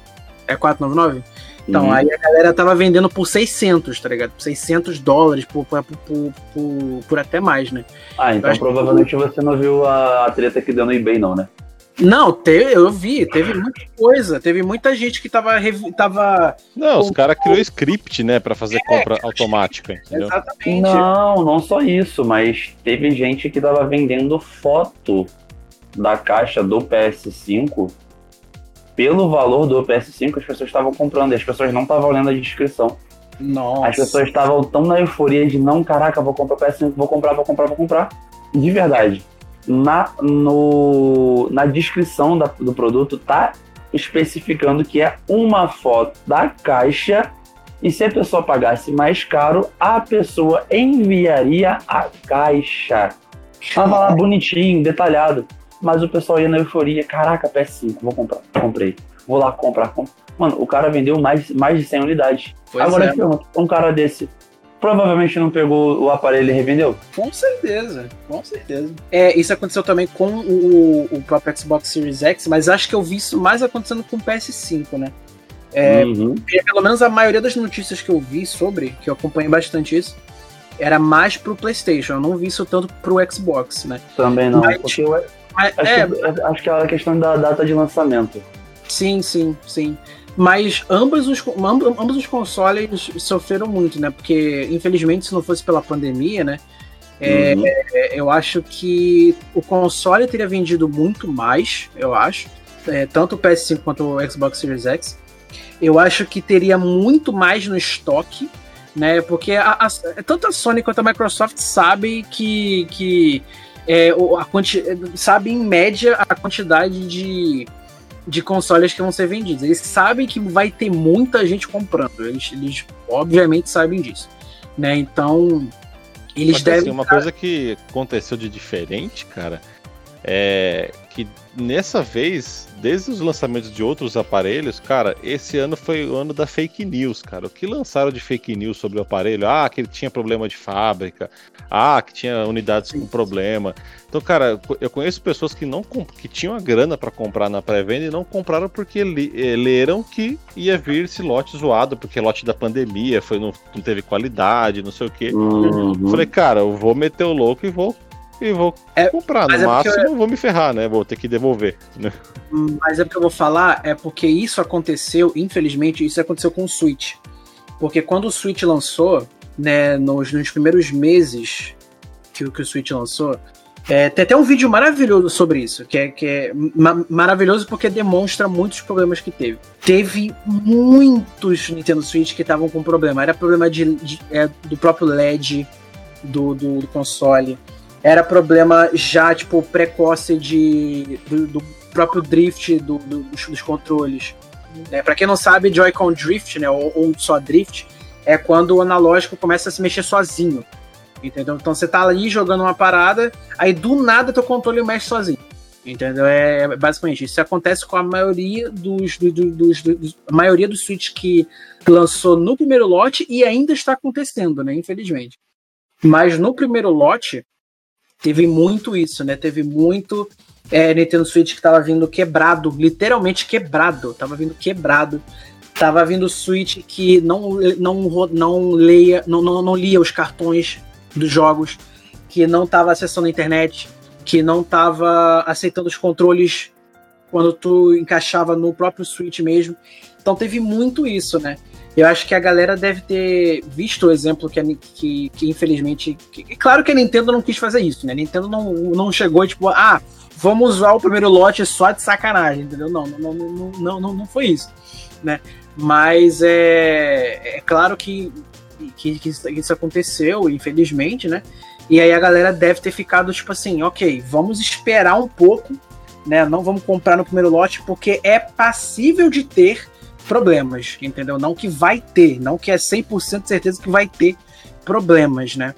É 4,99? Então, Uhum. aí a galera tava vendendo por 600, tá ligado? Por 600 dólares, por, por, por, por, por até mais, né? Ah, então acho que- provavelmente você não viu a, a treta que deu no eBay, não, né? Não, te, eu vi, teve muita coisa, teve muita gente que tava, tava Não, os caras criou script, né, pra fazer compra automática, entendeu? exatamente... Não, não só isso, mas teve gente que tava vendendo foto da caixa do PS5 pelo valor do PS5 as pessoas estavam comprando e as pessoas não estavam lendo a descrição. Nossa. As pessoas estavam tão na euforia de não, caraca, vou comprar o PS5, vou comprar, vou comprar, vou comprar. De verdade. Na, no, na descrição da- do produto tá especificando que é uma foto da caixa e se a pessoa pagasse mais caro, a pessoa enviaria a caixa. Tava lá bonitinho, detalhado. Mas o pessoal ia na euforia, caraca, PS5, vou comprar. Comprei. Vou lá comprar. comp- Mano, o cara vendeu mais, mais de 100 unidades. Pois Agora é. eu pergunto, um cara desse provavelmente não pegou o aparelho e revendeu? Com certeza, com certeza. É, isso aconteceu também com o, o próprio Xbox Series X, mas acho que eu vi isso mais acontecendo com o PS5, né? É, Uhum. porque pelo menos a maioria das notícias que eu vi sobre, que eu acompanhei bastante isso, era mais pro PlayStation. Eu não vi isso tanto pro Xbox, né? Também não. Mas- porque eu acho, Mas, é, que, acho que era a questão da data de lançamento. sim, sim, sim. Mas ambos os, amb- ambos os consoles sofreram muito, né? Porque, infelizmente, se não fosse pela pandemia, né? É, Uhum. É, eu acho que o console teria vendido muito mais, eu acho. É, tanto o PS5 quanto o Xbox Series X. Eu acho que teria muito mais no estoque, né? Porque a- a- tanto a Sony quanto a Microsoft sabem que, que é, a quanti, sabe em média a quantidade de, de consoles que vão ser vendidos. Eles sabem que vai ter muita gente comprando. Eles, eles obviamente sabem disso. Né? Então, eles que, assim, devem. uma coisa que aconteceu de diferente, cara, é que nessa vez, desde os lançamentos de outros aparelhos, cara, esse ano foi o ano da fake news, cara. O que lançaram de fake news sobre o aparelho? Ah, que ele tinha problema de fábrica. Ah, que tinha unidades com problema. Então, cara, eu conheço pessoas que não que tinham a grana pra comprar na pré-venda e não compraram porque li- eh, leram que ia vir esse lote zoado, porque lote da pandemia, foi não, não teve qualidade, não sei o quê. Uhum. Falei, cara, eu vou meter o louco e vou e vou É, comprar. No é máximo, eu vou me ferrar, né? Vou ter que devolver. Né? Mas é porque eu vou falar, é porque isso aconteceu, infelizmente, isso aconteceu com o Switch. Porque quando o Switch lançou, né, nos, nos primeiros meses que, o- que o Switch lançou, é, tem até um vídeo maravilhoso sobre isso, que é, que é ma- maravilhoso porque demonstra muitos problemas que teve. Teve muitos Nintendo Switch que estavam com problema. Era problema de, de- é, do próprio LED do, do, do console. Era problema já, tipo, precoce de, do, do próprio drift do- do- dos, dos controles. É, para quem não sabe, Joy-Con Drift, né, ou, ou só Drift, é quando o analógico começa a se mexer sozinho. Entendeu? Então você tá ali jogando uma parada, aí do nada teu controle mexe sozinho. Entendeu? É basicamente isso. acontece com a maioria dos, dos, dos, maioria dos Switch que lançou no primeiro lote e ainda está acontecendo, né? Infelizmente. Mas no primeiro lote teve muito isso, né? Teve muito é, Nintendo Switch que estava vindo quebrado, literalmente quebrado, tava vindo quebrado. Tava vindo Switch que não, não, não, leia, não, não, não lia os cartões dos jogos, que não estava acessando a internet, que não estava aceitando os controles quando tu encaixava no próprio Switch mesmo. Então teve muito isso, né? Eu acho que a galera deve ter visto o exemplo que, que, que infelizmente. Que, claro que a Nintendo não quis fazer isso, né? A Nintendo não, não chegou tipo, ah, vamos usar o primeiro lote só de sacanagem, entendeu? Não, não, não, não, não, não foi isso, né? Mas é, é claro que, que, que isso aconteceu, infelizmente, né? E aí a galera deve ter ficado tipo assim, ok, vamos esperar um pouco, né? Não vamos comprar no primeiro lote porque é passível de ter problemas, entendeu? Não que vai ter, não que é 100% de certeza que vai ter problemas, né?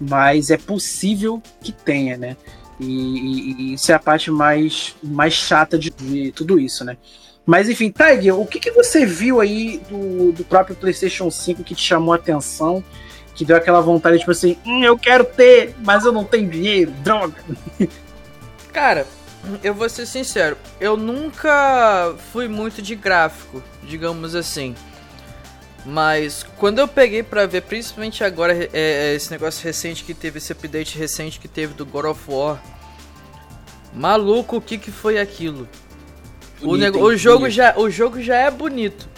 Mas é possível que tenha, né? E, e, e isso é a parte mais, mais chata de, de tudo isso, né? Mas enfim, Tiger, o que, que você viu aí do, do próprio PlayStation 5 que te chamou a atenção? que deu aquela vontade, tipo assim, hum, eu quero ter, mas eu não tenho dinheiro, droga. Cara, eu vou ser sincero, eu nunca fui muito de gráfico, digamos assim. Mas quando eu peguei pra ver, principalmente agora, é, é, esse negócio recente que teve, esse update recente que teve do God of War. Maluco, o que, que foi aquilo? Bonito, o, o, jogo já, o jogo já é bonito.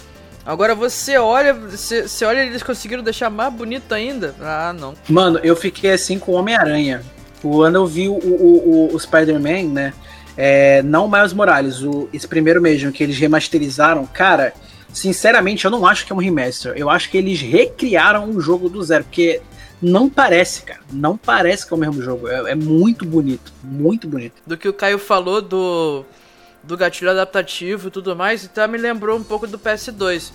Agora você olha, você, você olha eles conseguiram deixar mais bonito ainda? Ah, não. Mano, eu fiquei assim com o Homem-Aranha. Quando eu vi o, o, o, o Spider-Man, né? É, não o Miles Morales, o, esse primeiro mesmo que eles remasterizaram, cara, sinceramente eu não acho que é um remaster. Eu acho que eles recriaram o jogo do zero, porque não parece, cara. Não parece que é o mesmo jogo. É, é muito bonito, muito bonito. Do que o Caio falou do do gatilho adaptativo e tudo mais, então me lembrou um pouco do PS2.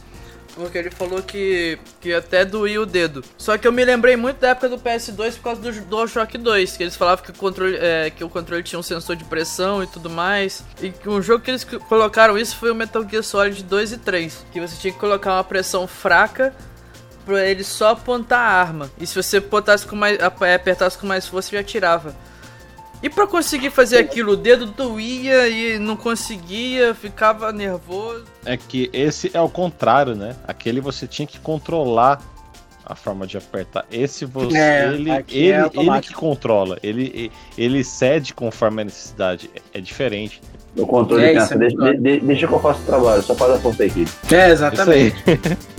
Porque ele falou que, que até doía o dedo. Só que eu me lembrei muito da época do PS2 por causa do DualShock 2. Que eles falavam que o controle, é, que o controle tinha um sensor de pressão e tudo mais. E um jogo que eles colocaram isso foi o Metal Gear Solid 2 e 3. Que você tinha que colocar uma pressão fraca pra ele só apontar a arma. E se você apertasse com mais, apertasse com mais força, ele atirava. E para conseguir fazer aquilo, o dedo doía e não conseguia, ficava nervoso. É que esse é o contrário, né? Aquele você tinha que controlar a forma de apertar. Esse você, é, ele, ele, é ele que controla. Ele, ele cede conforme a necessidade. É diferente. O controle é deixa, de, deixa que eu faço o trabalho, só faz a ponta aqui. É, exatamente.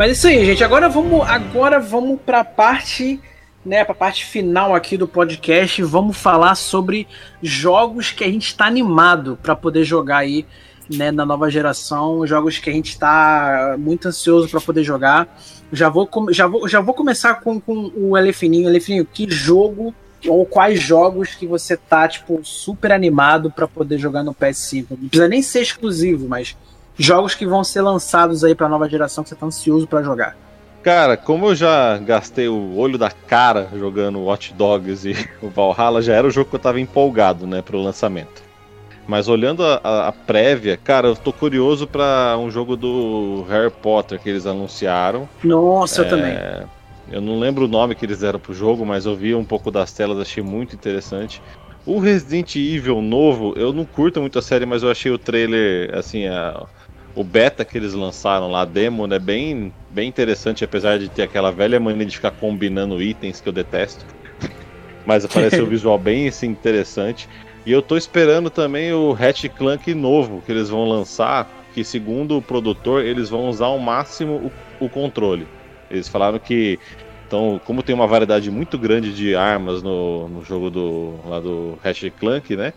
Mas é isso aí, gente. Agora vamos, agora vamos para a parte, né, para parte final aqui do podcast. Vamos falar sobre jogos que a gente está animado para poder jogar aí, né, na nova geração. Jogos que a gente está muito ansioso para poder jogar. Já vou, já vou, já vou começar com, com o Elefininho. Elefininho, que jogo ou quais jogos que você tá tipo super animado para poder jogar no PS5? Não precisa nem ser exclusivo, mas jogos que vão ser lançados aí para nova geração que você tá ansioso para jogar? Cara, como eu já gastei o olho da cara jogando Watch Dogs e o Valhalla, já era o jogo que eu tava empolgado, né, pro lançamento. Mas olhando a, a, prévia, cara, eu tô curioso para um jogo do Harry Potter que eles anunciaram. Nossa, é, eu também. Eu não lembro o nome que eles deram pro jogo, mas eu vi um pouco das telas, achei muito interessante. O Resident Evil novo, eu não curto muito a série, mas eu achei o trailer, assim, a, o beta que eles lançaram lá, a demo, né, bem, bem interessante, apesar de ter aquela velha mania de ficar combinando itens que eu detesto. Mas apareceu o visual bem assim, interessante. E eu tô esperando também o Hatch Clank novo que eles vão lançar, que segundo o produtor, eles vão usar ao máximo o, o controle. Eles falaram que então, como tem uma variedade muito grande de armas no, no jogo do, lá do Hatch Clank, né?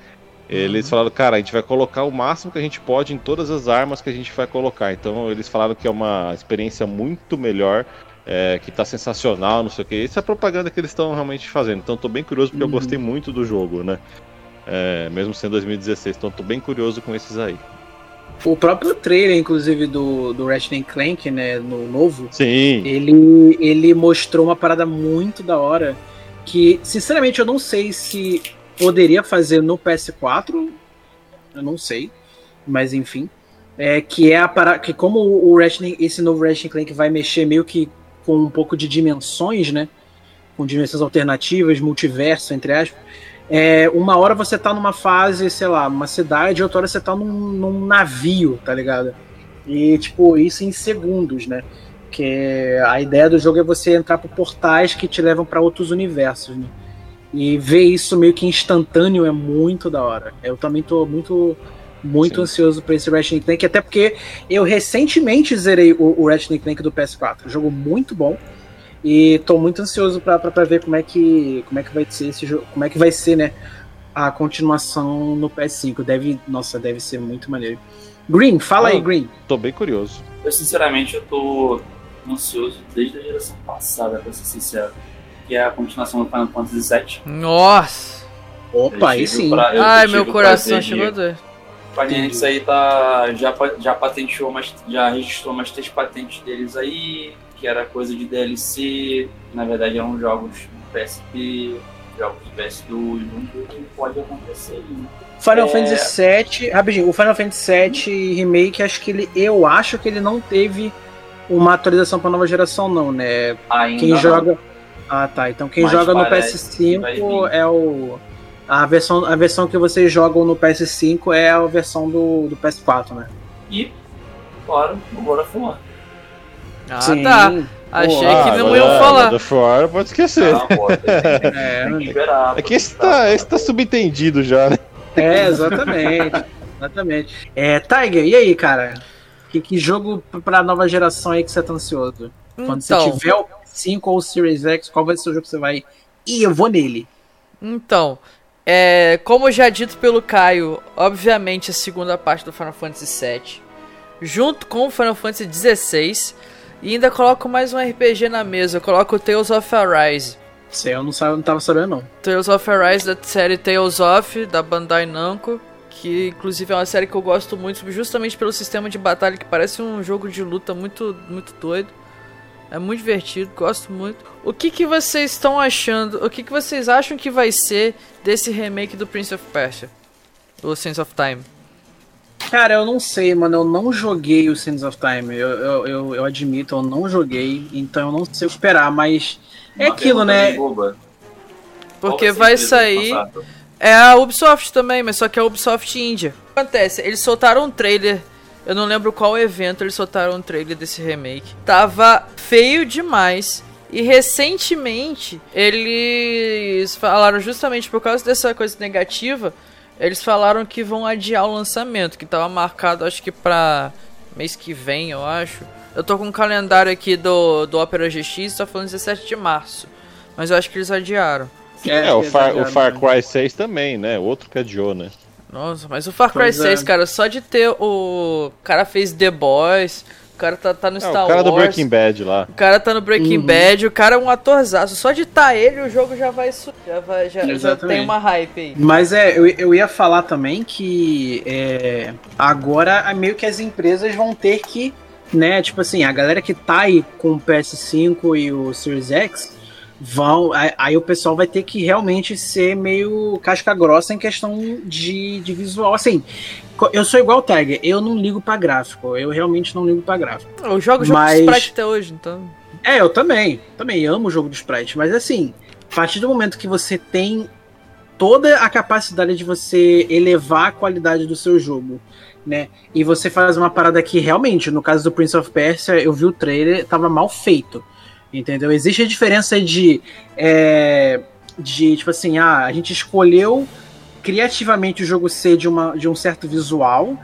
Eles falaram, cara, a gente vai colocar o máximo que a gente pode em todas as armas que a gente vai colocar. Então eles falaram que é uma experiência muito melhor é, que tá sensacional, não sei o que. Isso é a propaganda que eles estão realmente fazendo. Então tô bem curioso porque Uhum. eu gostei muito do jogo, né? É, mesmo sendo 2016, então tô bem curioso com esses aí. O próprio trailer, inclusive, do, do Ratchet Clank, né, no novo, Sim, ele, ele mostrou uma parada muito da hora que, sinceramente, eu não sei se poderia fazer no PS4, eu não sei, mas enfim, é que é a parada que como o Ratchet, esse novo Ratchet Clank vai mexer meio que com um pouco de dimensões, né, com dimensões alternativas, multiverso, entre aspas, é, uma hora você tá numa fase, sei lá, uma cidade, outra hora você tá num, num navio, tá ligado? E, tipo, isso em segundos, né? Que a ideia do jogo é você entrar por portais que te levam para outros universos, né? E ver isso meio que instantâneo é muito da hora. Eu também tô muito muito Sim. ansioso pra esse Ratchet Clank, até porque eu recentemente zerei o, o Ratchet Clank do PS4. Jogo muito bom. E tô muito ansioso pra, pra, pra ver como é que como é que vai ser esse jogo, como é que vai ser, né, a continuação no PS5. Deve, nossa, deve ser muito maneiro. Green, fala aí, Ah. Green. tô bem curioso. Eu, sinceramente, eu tô ansioso desde a geração passada, pra ser sincero. Que é a continuação do Final Fantasy VII. Nossa! Opa, aí sim. pra- Ai, meu coração chegou a doer. Square Enix aí tá, já, já patenteou, mais, já registrou mais três patentes deles aí, que era coisa de DLC, na verdade eram jogos do PSP, jogos do PS2, vamos ver o que pode acontecer aí. né? Final É. Fantasy VII, rapidinho, o Final Fantasy VII Remake, acho que ele, eu acho que ele não teve uma atualização para nova geração, não, né? Ainda Quem não. joga. Ah, tá. Então quem Mas joga no parece que vai PS5 vir. é o. A versão, a versão que vocês jogam no PS5 é a versão do, do PS4, né? E, claro, o God of War. Ah, tá. Achei que não agora- iam falar. God of War, pode esquecer. Pô, É, esperar. É que esse tá, esse tá subentendido já, né? É, exatamente. exatamente. É, Tiger, e aí, cara? Que, que jogo pra nova geração aí que você tá ansioso? Quando você Então, tiver o 5 ou o Series X, qual vai ser o jogo que você vai. Ih, eu vou nele. então é, como já dito pelo Caio, obviamente a segunda parte do Final Fantasy VII, junto com o Final Fantasy XVI, e ainda coloco mais um RPG na mesa, eu coloco o Tales of Arise. Isso eu não, sabe, não tava sabendo, não. Tales of Arise da série Tales of, da Bandai Namco, que inclusive é uma série que eu gosto muito, justamente pelo sistema de batalha que parece um jogo de luta muito, muito doido. É muito divertido, gosto muito. O que, que vocês estão achando? O que, que vocês acham que vai ser desse remake do Prince of Persia? O Sense of Time. Cara, eu não sei, mano. Eu não joguei o Sands of Time. Eu, eu, eu, eu admito, eu não joguei. Então eu não sei o que esperar, mas. É Uma aquilo, né? Porque a vai sair. É a Ubisoft também, mas só que é a Ubisoft Índia. O que acontece? Eles soltaram um trailer. Eu não lembro qual evento eles soltaram um trailer desse remake. Tava feio demais. E recentemente eles falaram justamente por causa dessa coisa negativa. Eles falaram que vão adiar o lançamento, que tava marcado acho que pra mês que vem, eu acho. Eu tô com um calendário aqui do, do Opera GX, tá falando 17 de março. Mas eu acho que eles adiaram. É, o, Far, o Far? Cry 6 também, né? Outro que adiou, né? Nossa, mas o Far Cry Pois é. 6, cara, só de ter o. O cara fez The Boys, o cara tá, tá no É, Star o cara Wars. do Breaking Bad lá. O cara tá no Breaking Uhum. Bad, o cara é um atorzaço. Só de estar ele, o jogo já vai su- já vai já, já tem uma hype aí. Mas é, eu, eu ia falar também que é, agora é meio que as empresas vão ter que, né, tipo assim, a galera que tá aí com o PS5 e o Series X vão. aí- o pessoal vai ter que realmente ser meio casca grossa em questão de, de visual. Assim, eu sou igual o Tiger, eu não ligo pra gráfico, eu realmente não ligo pra gráfico. Eu jogo jogo Mas- de Sprite até hoje, então. É, eu também. Também amo o jogo de sprite. Mas assim, a partir do momento que você tem toda a capacidade de você elevar a qualidade do seu jogo, né? E você faz uma parada que realmente, no caso do Prince of Persia, eu vi o trailer, tava mal feito. Entendeu? Existe a diferença de. é, de, tipo assim, ah, a gente escolheu criativamente o jogo ser de, uma, de um certo visual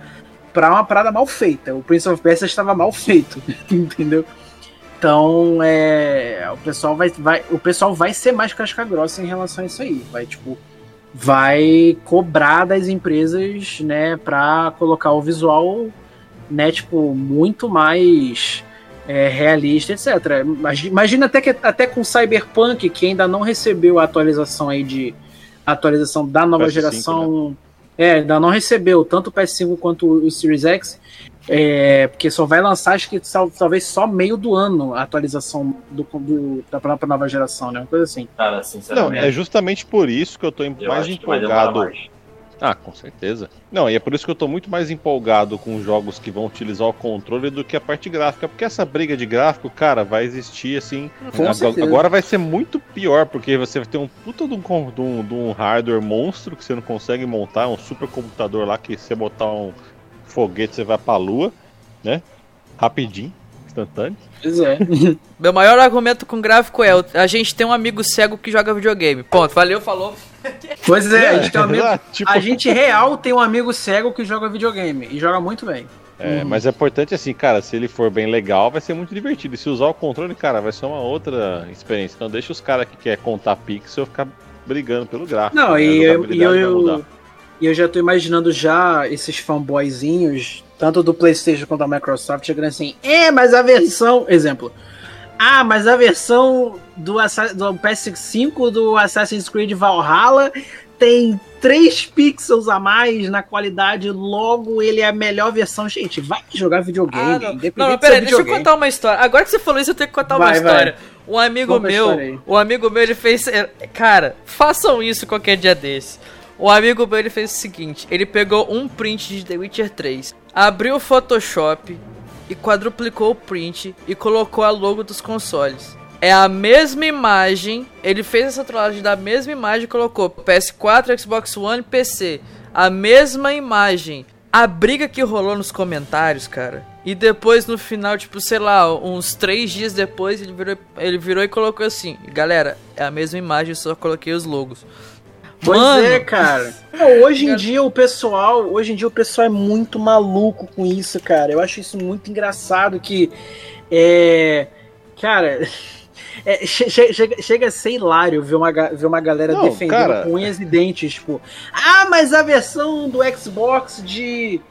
pra uma parada mal feita. O Prince of Persia estava mal feito, entendeu? Então, é, o pessoal vai, vai, o pessoal vai ser mais casca grossa em relação a isso aí. Vai tipo, vai cobrar das empresas, né, para colocar o visual, né, tipo, muito mais é, realista, etc. Imagi- Imagina até que até com Cyberpunk, que ainda não recebeu a atualização aí de a atualização da nova PS5, geração. É, ainda não recebeu, tanto o PS5 quanto o Series X. É, porque só vai lançar, acho que talvez só meio do ano a atualização do, do, da própria nova geração, né? Uma coisa assim. Cara, Não, sinceramente. é justamente por isso que eu tô mais empolgado. mais. Ah, com certeza. Não, e é por isso que eu tô muito mais empolgado com jogos que vão utilizar o controle do que a parte gráfica. Porque essa briga de gráfico, cara, vai existir assim. Agora-. Agora vai ser muito pior, porque você vai ter um puta de um, de um- de um hardware monstro que você não consegue montar, um supercomputador lá que você botar um foguete você vai pra lua, né? Rapidinho, instantâneo. Pois é. Meu maior argumento com gráfico é: a gente tem um amigo cego que joga videogame. Ponto. Valeu, falou. Pois é, a gente tem um amigo. tipo, A gente real tem um amigo cego que joga videogame e joga muito bem. É, mas é importante assim, cara, se ele for bem legal, vai ser muito divertido. E se usar o controle, cara, vai ser uma outra experiência. Então deixa os caras que quer contar pixel ficar brigando pelo gráfico. Não, né? E eu, e eu, eu já tô imaginando já esses fanboyzinhos, tanto do PlayStation quanto da Microsoft, chegando assim: é, mas a versão. Exemplo. Ah, mas a versão do, do PS5 do Assassin's Creed Valhalla tem 3 pixels a mais na qualidade, logo ele é a melhor versão. Gente, vai jogar videogame. Ah, não. Não, é peraí, deixa eu contar uma história. Agora que você falou isso, eu tenho que contar uma Vai, vai. história. Um amigo meu, um amigo meu, ele fez. é, Cara, façam isso qualquer dia desse. Um amigo meu, ele fez o seguinte: ele pegou um print de The Witcher 3, abriu o Photoshop e quadruplicou o print e colocou a logo dos consoles. É a mesma imagem, ele fez essa trollagem da mesma imagem e colocou PS4, Xbox One PC. A mesma imagem. A briga que rolou nos comentários, cara. E depois no final, tipo, sei lá, uns três dias depois, ele virou, ele virou e colocou assim: Galera, é a mesma imagem, só coloquei os logos. Pois Mano. é, cara. Não, hoje em dia o pessoal, hoje em dia o pessoal é muito maluco com isso, cara. Eu acho isso muito engraçado que é, cara, é, che- che- chega, chega a ser hilário ver uma, ver uma galera Não, defendendo cara. com unhas e dentes, tipo, ah, mas a versão do Xbox de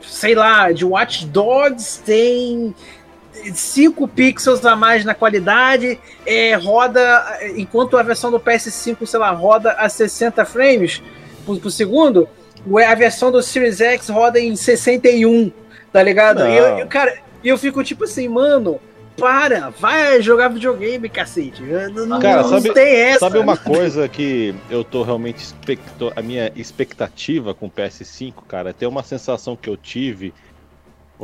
sei lá, de Watch Dogs tem 5 pixels a mais na qualidade, é, roda, enquanto a versão do PS5, sei lá, roda a 60 frames por, por segundo, a versão do Series X roda em 61, tá ligado? Não. E eu, eu, cara, eu fico tipo assim, mano, para, vai jogar videogame, cacete. Não, Cara, não sabe- tem essa. Sabe uma coisa que eu tô realmente expecto... a minha expectativa com o PS5, cara, é ter uma sensação que eu tive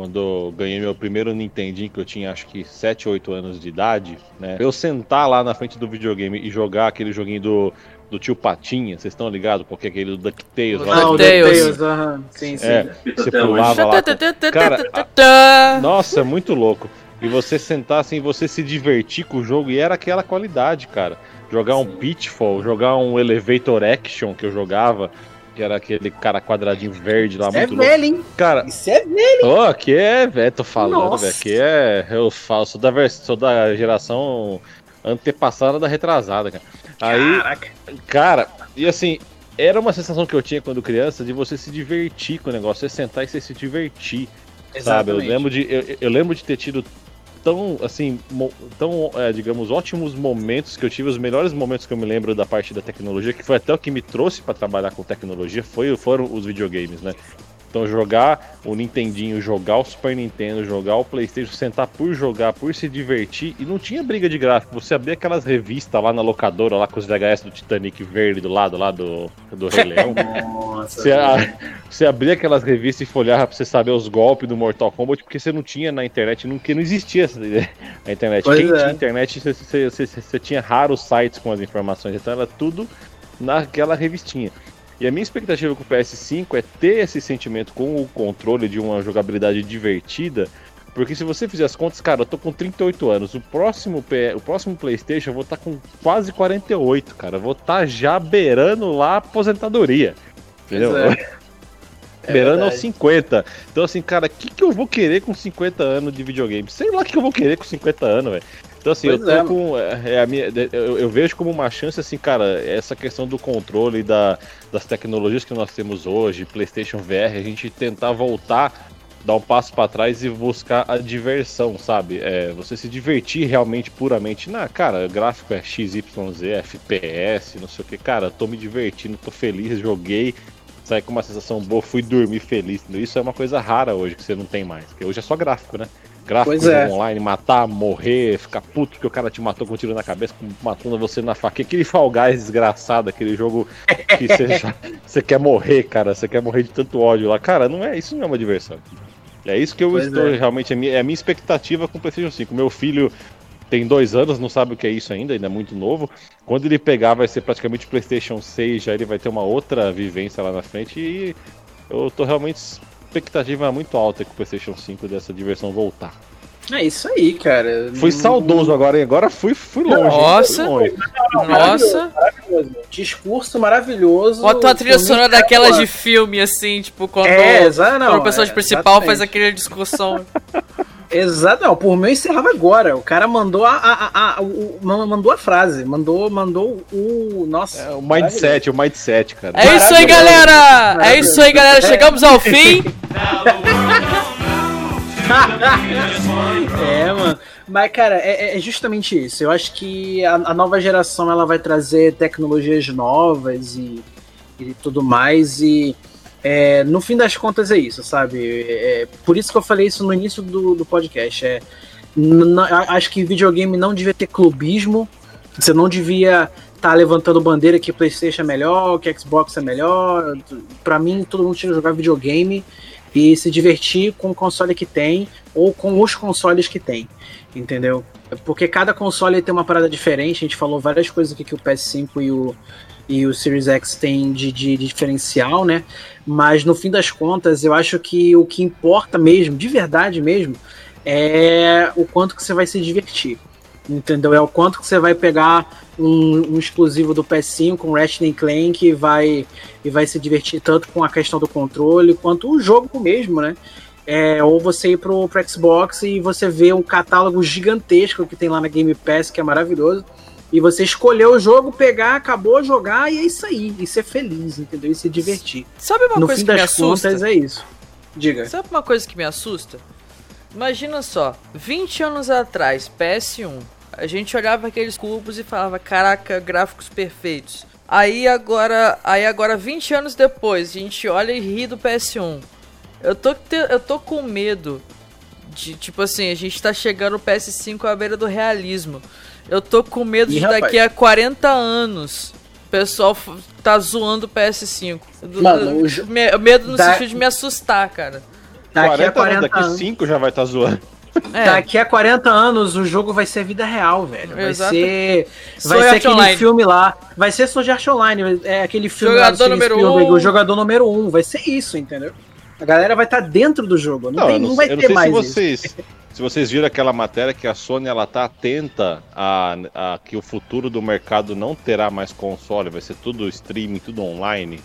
quando eu ganhei meu primeiro Nintendinho, que eu tinha acho que 7, 8 anos de idade, né? Eu sentar lá na frente do videogame e jogar aquele joguinho do, do tio Patinha, vocês estão ligados? Porque é aquele do DuckTales lá. Ah, o DuckTales. Aham. Sim, sim. É, você pulava lá. com- Cara, Cara, Nossa, é muito louco. E você sentar assim, você se divertir com o jogo, e era aquela qualidade, cara. Jogar um Pitfall, jogar um Elevator Action que eu jogava, que era aquele cara quadradinho verde lá, Isso é muito louco. velho, hein? Cara, Isso é velho. ó, aqui é, velho, tô falando, velho. Aqui é. Eu falo, sou da, sou da geração antepassada da retrasada, cara. Aí, Caraca. Cara, e assim, era uma sensação que eu tinha quando criança de você se divertir com o negócio, você sentar e você se divertir, sabe? Eu Exatamente. lembro de, eu, eu lembro de ter tido tão, assim, tão, é, digamos, ótimos momentos que eu tive, os melhores momentos que eu me lembro da parte da tecnologia, que foi até o que me trouxe para trabalhar com tecnologia, foi, foram os videogames, né? Então jogar o Nintendinho, jogar o Super Nintendo, jogar o Playstation, sentar por jogar, por se divertir, e não tinha briga de gráfico, você abria aquelas revistas lá na locadora, lá com os VHS do Titanic verde do lado lá do, do Rei Leão. Nossa, Você, a- você abria aquelas revistas e folhava pra você saber os golpes do Mortal Kombat, porque você não tinha na internet, não, porque não existia essa- a internet. Pois Quem é. tinha internet, você, você- você- você tinha raros sites com as informações, então era tudo naquela revistinha. E a minha expectativa com o PS5 é ter esse sentimento com o controle de uma jogabilidade divertida, porque se você fizer as contas, cara, eu tô com 38 anos, o próximo, P- o próximo PlayStation eu vou estar com quase 48, cara, eu vou estar já beirando lá a aposentadoria. Entendeu? É. É beirando aos verdade. 50. Então, assim, cara, o que, que eu vou querer com 50 anos de videogame? Sei lá o que eu vou querer com 50 anos, velho. Então, assim, Pois eu tô é, com. É, é a minha, eu, eu vejo como uma chance, assim, cara, essa questão do controle da, das tecnologias que nós temos hoje, PlayStation VR, a gente tentar voltar dar um passo para trás e buscar a diversão, sabe? É, você se divertir realmente puramente. Na, cara, gráfico é XYZ, FPS, não sei o que. Cara, tô me divertindo, tô feliz, joguei, saí com uma sensação boa, fui dormir feliz. Isso é uma coisa rara hoje que você não tem mais. Porque hoje é só gráfico, né? Gráfico Pois é. online, matar, morrer, ficar puto que o cara te matou com um tiro na cabeça, matando você na faca. Aquele Fall Guys desgraçado, aquele jogo que você quer morrer, cara. Você quer morrer de tanto ódio lá. Cara, não é, isso não é uma diversão. É isso que eu Pois estou é. realmente. É a, minha, é a minha expectativa com o PlayStation 5. Meu filho tem dois anos, não sabe o que é isso ainda, ainda é muito novo. Quando ele pegar, vai ser praticamente PlayStation 6, já ele vai ter uma outra vivência lá na frente. E eu tô realmente. Expectativa muito alta com o PlayStation 5 dessa diversão voltar. É isso aí, cara. Fui saudoso agora, hein? Agora fui, fui longe. Nossa. Fui longe. Nossa. Maravilhoso. Discurso maravilhoso. Bota uma trilha sonora daquelas de filme, assim, tipo, quando, É, não, quando o personagem é, principal faz aquele discussão. Exato, não, por mim eu encerrava agora. O cara mandou a, a, a- a- o- mandou a frase, mandou, mandou o. Nossa. É, o mindset, o mindset, cara. É isso aí, galera! É isso aí, galera. Chegamos ao fim. É, mano. Mas, cara, é, é justamente isso. Eu acho que a, a nova geração ela vai trazer tecnologias novas e, e tudo mais. E é, no fim das contas é isso, sabe? É, por isso que eu falei isso no início do, do podcast. É, acho que videogame não devia ter clubismo. Você não devia estar levantando bandeira que PlayStation é melhor, que Xbox é melhor. Pra mim, todo mundo tinha que jogar videogame e se divertir com o console que tem ou com os consoles que tem, entendeu? Porque cada console tem uma parada diferente. A gente falou várias coisas aqui que o PS5 e o, e o Series X têm de, de, de diferencial, né? Mas no fim das contas, eu acho que o que importa mesmo, de verdade mesmo, é o quanto que você vai se divertir. Entendeu? É o quanto que você vai pegar um, um exclusivo do PS5, um Ratchet Clank, e vai, e vai se divertir tanto com a questão do controle, quanto o jogo mesmo, né? É, ou você ir pro, pro Xbox e você vê um catálogo gigantesco que tem lá na Game Pass, que é maravilhoso. E você escolher o jogo, pegar, acabou, jogar, e é isso aí. E ser feliz, entendeu? E se divertir. Sabe uma no coisa fim que me das assusta? contas, é isso. Diga. Sabe uma coisa que me assusta? Imagina só, 20 anos atrás, PS1, a gente olhava aqueles cubos e falava, caraca, gráficos perfeitos. Aí agora, aí agora 20 anos depois, a gente olha e ri do PS1. Eu tô, te- eu tô com medo de, tipo assim, a gente tá chegando o PS5 à beira do realismo. Eu tô com medo Ih, de rapaz. daqui a 40 anos o pessoal tá zoando o PS5. Do- Mano, medo no da- sentido de me assustar, cara. Daqui a 40 anos, 40 daqui anos. 5 já vai estar zoando. É. Daqui a 40 anos o jogo vai ser vida real, velho. Vai Exato. ser. Vai ser Art aquele Online. filme lá. Vai ser Sword Art Online. É aquele filme lá do Jogador número Spielberg, um. o jogador número um. Vai ser isso, entendeu? A galera vai estar dentro do jogo. Não, tem, eu não, não, vai eu não ter sei mais se isso. vocês, se vocês viram aquela matéria que a Sony ela tá atenta a, a que o futuro do mercado não terá mais console, vai ser tudo streaming, tudo online.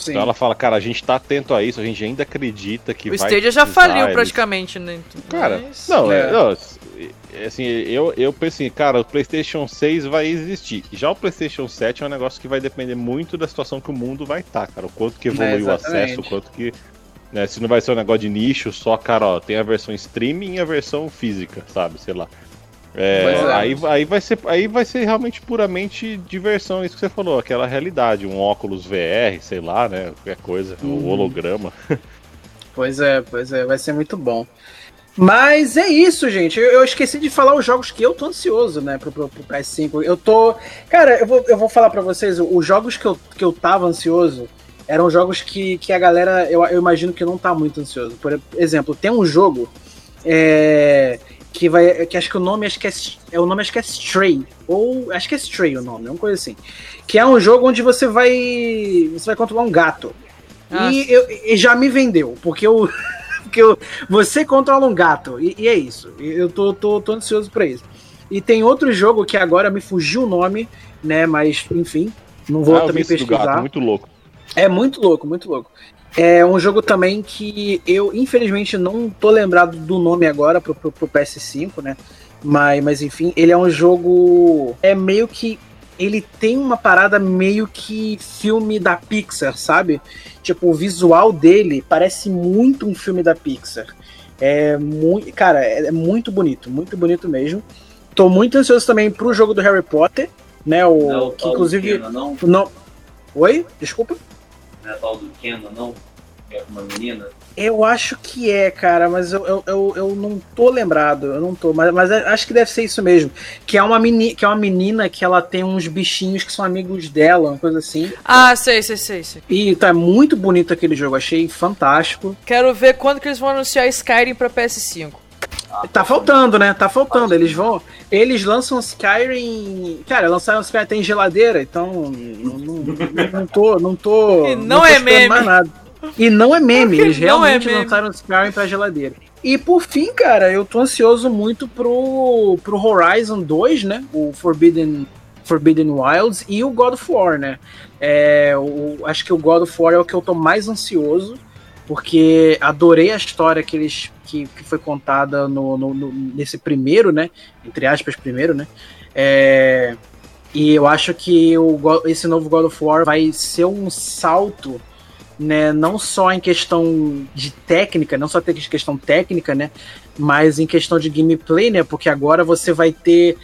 Sim. Então ela fala, cara, a gente tá atento a isso, a gente ainda acredita que O vai Stadia já faliu eles- praticamente, né? Cara, Mas- não, é. É. não, é assim, eu, eu penso assim, cara, o PlayStation 6 vai existir. Já o PlayStation 7 é um negócio que vai depender muito da situação que o mundo vai estar, cara. O quanto que evoluiu o exatamente. acesso, o quanto que. Né, se não vai ser um negócio de nicho, só, cara, ó, tem a versão streaming e a versão física, sabe? Sei lá. É, é. Aí, aí, vai ser, aí vai ser realmente puramente diversão, isso que você falou, aquela realidade, um óculos VR, sei lá, né? Qualquer coisa, Uhum. um holograma. Pois é, pois é, vai ser muito bom. Mas é isso, gente. Eu, eu esqueci de falar os jogos que eu tô ansioso, né, pro, pro, pro PS5. Eu tô. Cara, eu vou, eu vou falar pra vocês, os jogos que eu, que eu tava ansioso eram jogos que, que a galera, eu, eu imagino que não tá muito ansioso. Por exemplo, tem um jogo é, que vai. que acho que o nome acho que é, é. O nome acho que é Stray. Ou. Acho que é Stray o nome, é uma coisa assim. Que é um jogo onde você vai. Você vai controlar um gato. E, eu, e já me vendeu, porque eu. porque eu, você controla um gato, e, e é isso. Eu tô, tô, tô ansioso pra isso. E tem outro jogo que agora me fugiu o nome, né? Mas, enfim, não vou Ah, também pesquisar. gato, muito louco. É muito louco, muito louco. É um jogo também que eu, infelizmente, não tô lembrado do nome agora pro, pro, pro PS5, né? Mas, mas enfim, ele é um jogo. É meio que. ele tem uma parada meio que filme da Pixar, sabe? Tipo, o visual dele parece muito um filme da Pixar. É muito, cara, é muito bonito, muito bonito mesmo. Tô muito ansioso também pro jogo do Harry Potter, né? O Não, que inclusive Kenan, não? não. Oi? Desculpa. Não é tal do Kenan, não? Que é uma menina? Eu acho que é, cara, mas eu, eu, eu, eu não tô lembrado, eu não tô, mas, mas acho que deve ser isso mesmo. Que é, uma meni, que é uma menina que ela tem uns bichinhos que são amigos dela, uma coisa assim. Ah, sei, sei, sei, sei. E tá muito bonito aquele jogo, achei fantástico. Quero ver quando que eles vão anunciar Skyrim pra PS5. Tá faltando, né? Tá faltando. Eles vão. Eles lançam Skyrim. Cara, lançaram Skyrim tem geladeira, então. Não, não, não tô. Não tô. E não tô é meme. mais nada. E não é meme, eles não é realmente meme. lançaram Skyrim pra geladeira. E por fim, cara, eu tô ansioso muito pro, pro Horizon 2, né? O Forbidden, Forbidden Wilds e o God of War, né? É, o, acho que o God of War é o que eu tô mais ansioso, porque adorei a história que eles que, que foi contada no, no- no- nesse primeiro, né? Entre aspas, primeiro, né? É, e eu acho que o, esse novo God of War vai ser um salto, né? Não só em questão de técnica, não só ter questão técnica, né? Mas em questão de gameplay, né? Porque agora você vai ter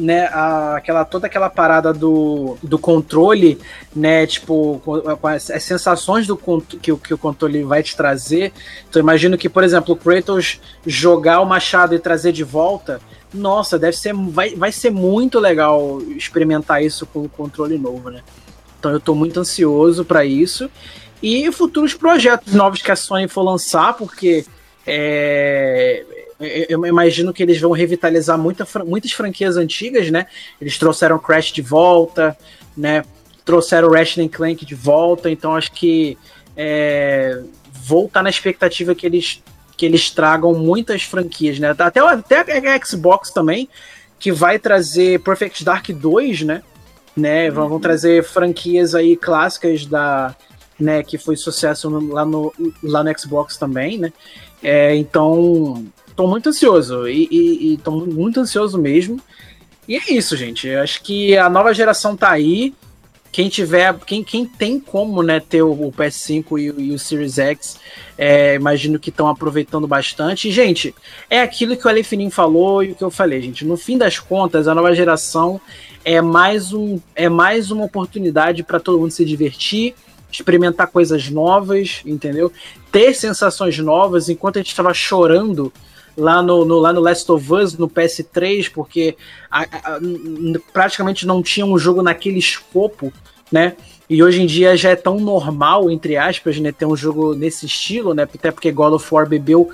né, a- aquela, toda aquela parada do, do controle, né, tipo, com, as, as sensações do que, que o controle vai te trazer. Então, imagino que, por exemplo, o Kratos jogar o machado e trazer de volta, nossa, deve ser, vai, vai ser muito legal experimentar isso com o controle novo, né? Então, eu tô muito ansioso para isso. E futuros projetos novos que a Sony for lançar, porque é, eu imagino que eles vão revitalizar muita, muitas franquias antigas, né? Eles trouxeram Crash de volta, né? Trouxeram Ratchet Clank de volta, então acho que é, vou estar na expectativa que eles, que eles tragam muitas franquias, né? Até, o- até a Xbox também, que vai trazer Perfect Dark 2, né? né? Vão, vão trazer franquias aí clássicas da, né, que foi sucesso lá no, lá no Xbox também, né? É, então, tô muito ansioso e, e, e tô muito ansioso mesmo. E é isso, gente. Eu acho que a nova geração tá aí. Quem tiver, quem, quem tem como né, ter o, o PS5 e, o- e o Series X, é, imagino que estão aproveitando bastante. E, gente, é aquilo que o Alefinim falou e o que eu falei, gente. No fim das contas, a nova geração é mais, um, é mais uma oportunidade para todo mundo se divertir, experimentar coisas novas, entendeu? Ter sensações novas, enquanto a gente estava chorando lá no, no- lá no Last of Us, no PS3, porque a- a- praticamente não tinha um jogo naquele escopo, né? E hoje em dia já é tão normal, entre aspas, né, ter um jogo nesse estilo, né? Até porque God of War bebeu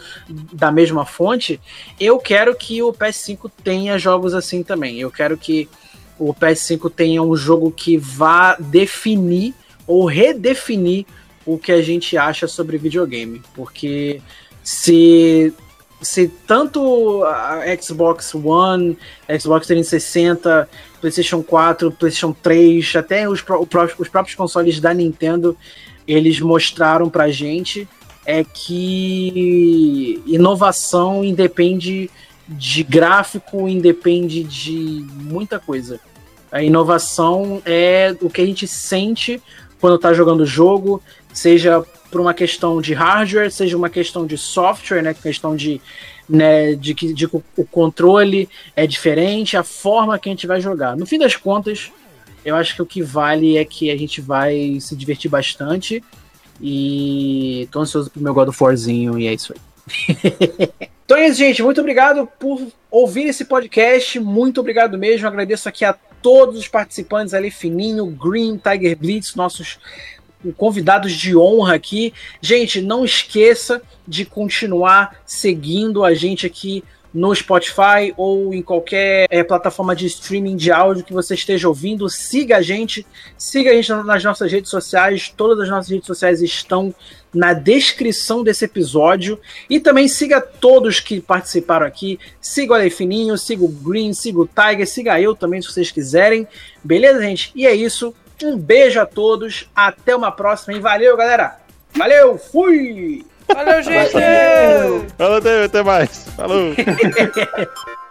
da mesma fonte. Eu quero que o PS5 tenha jogos assim também. Eu quero que o PS5 tenha um jogo que vá definir ou redefinir o que a gente acha sobre videogame. Porque se, se tanto a Xbox One, Xbox 360, PlayStation 4, PlayStation 3, até os, pró- os próprios consoles da Nintendo, eles mostraram pra gente é que inovação independe de gráfico, independe de muita coisa. A inovação é o que a gente sente quando está jogando o jogo, seja por uma questão de hardware, seja uma questão de software, né, questão de, né, de que de o controle é diferente, a forma que a gente vai jogar. No fim das contas, eu acho que o que vale é que a gente vai se divertir bastante e tô ansioso pro meu God of Warzinho e é isso aí. Então é isso, gente. Muito obrigado por ouvir esse podcast. Muito obrigado mesmo. Agradeço aqui a todos os participantes ali, Fininho, Green, Tiger Blitz, nossos convidados de honra aqui. Gente, não esqueça de continuar seguindo a gente aqui no Spotify ou em qualquer eh, plataforma de streaming de áudio que você esteja ouvindo. Siga a gente, siga a gente nas nossas redes sociais. Todas as nossas redes sociais estão na descrição desse episódio. E também siga todos que participaram aqui. Siga o Alefininho, siga o Green, siga o Tiger, siga eu também, se vocês quiserem. Beleza, gente? E é isso. Um beijo a todos. Até uma próxima. E valeu, galera. Valeu, fui! Valeu, gente! Falou, até até mais. Falou.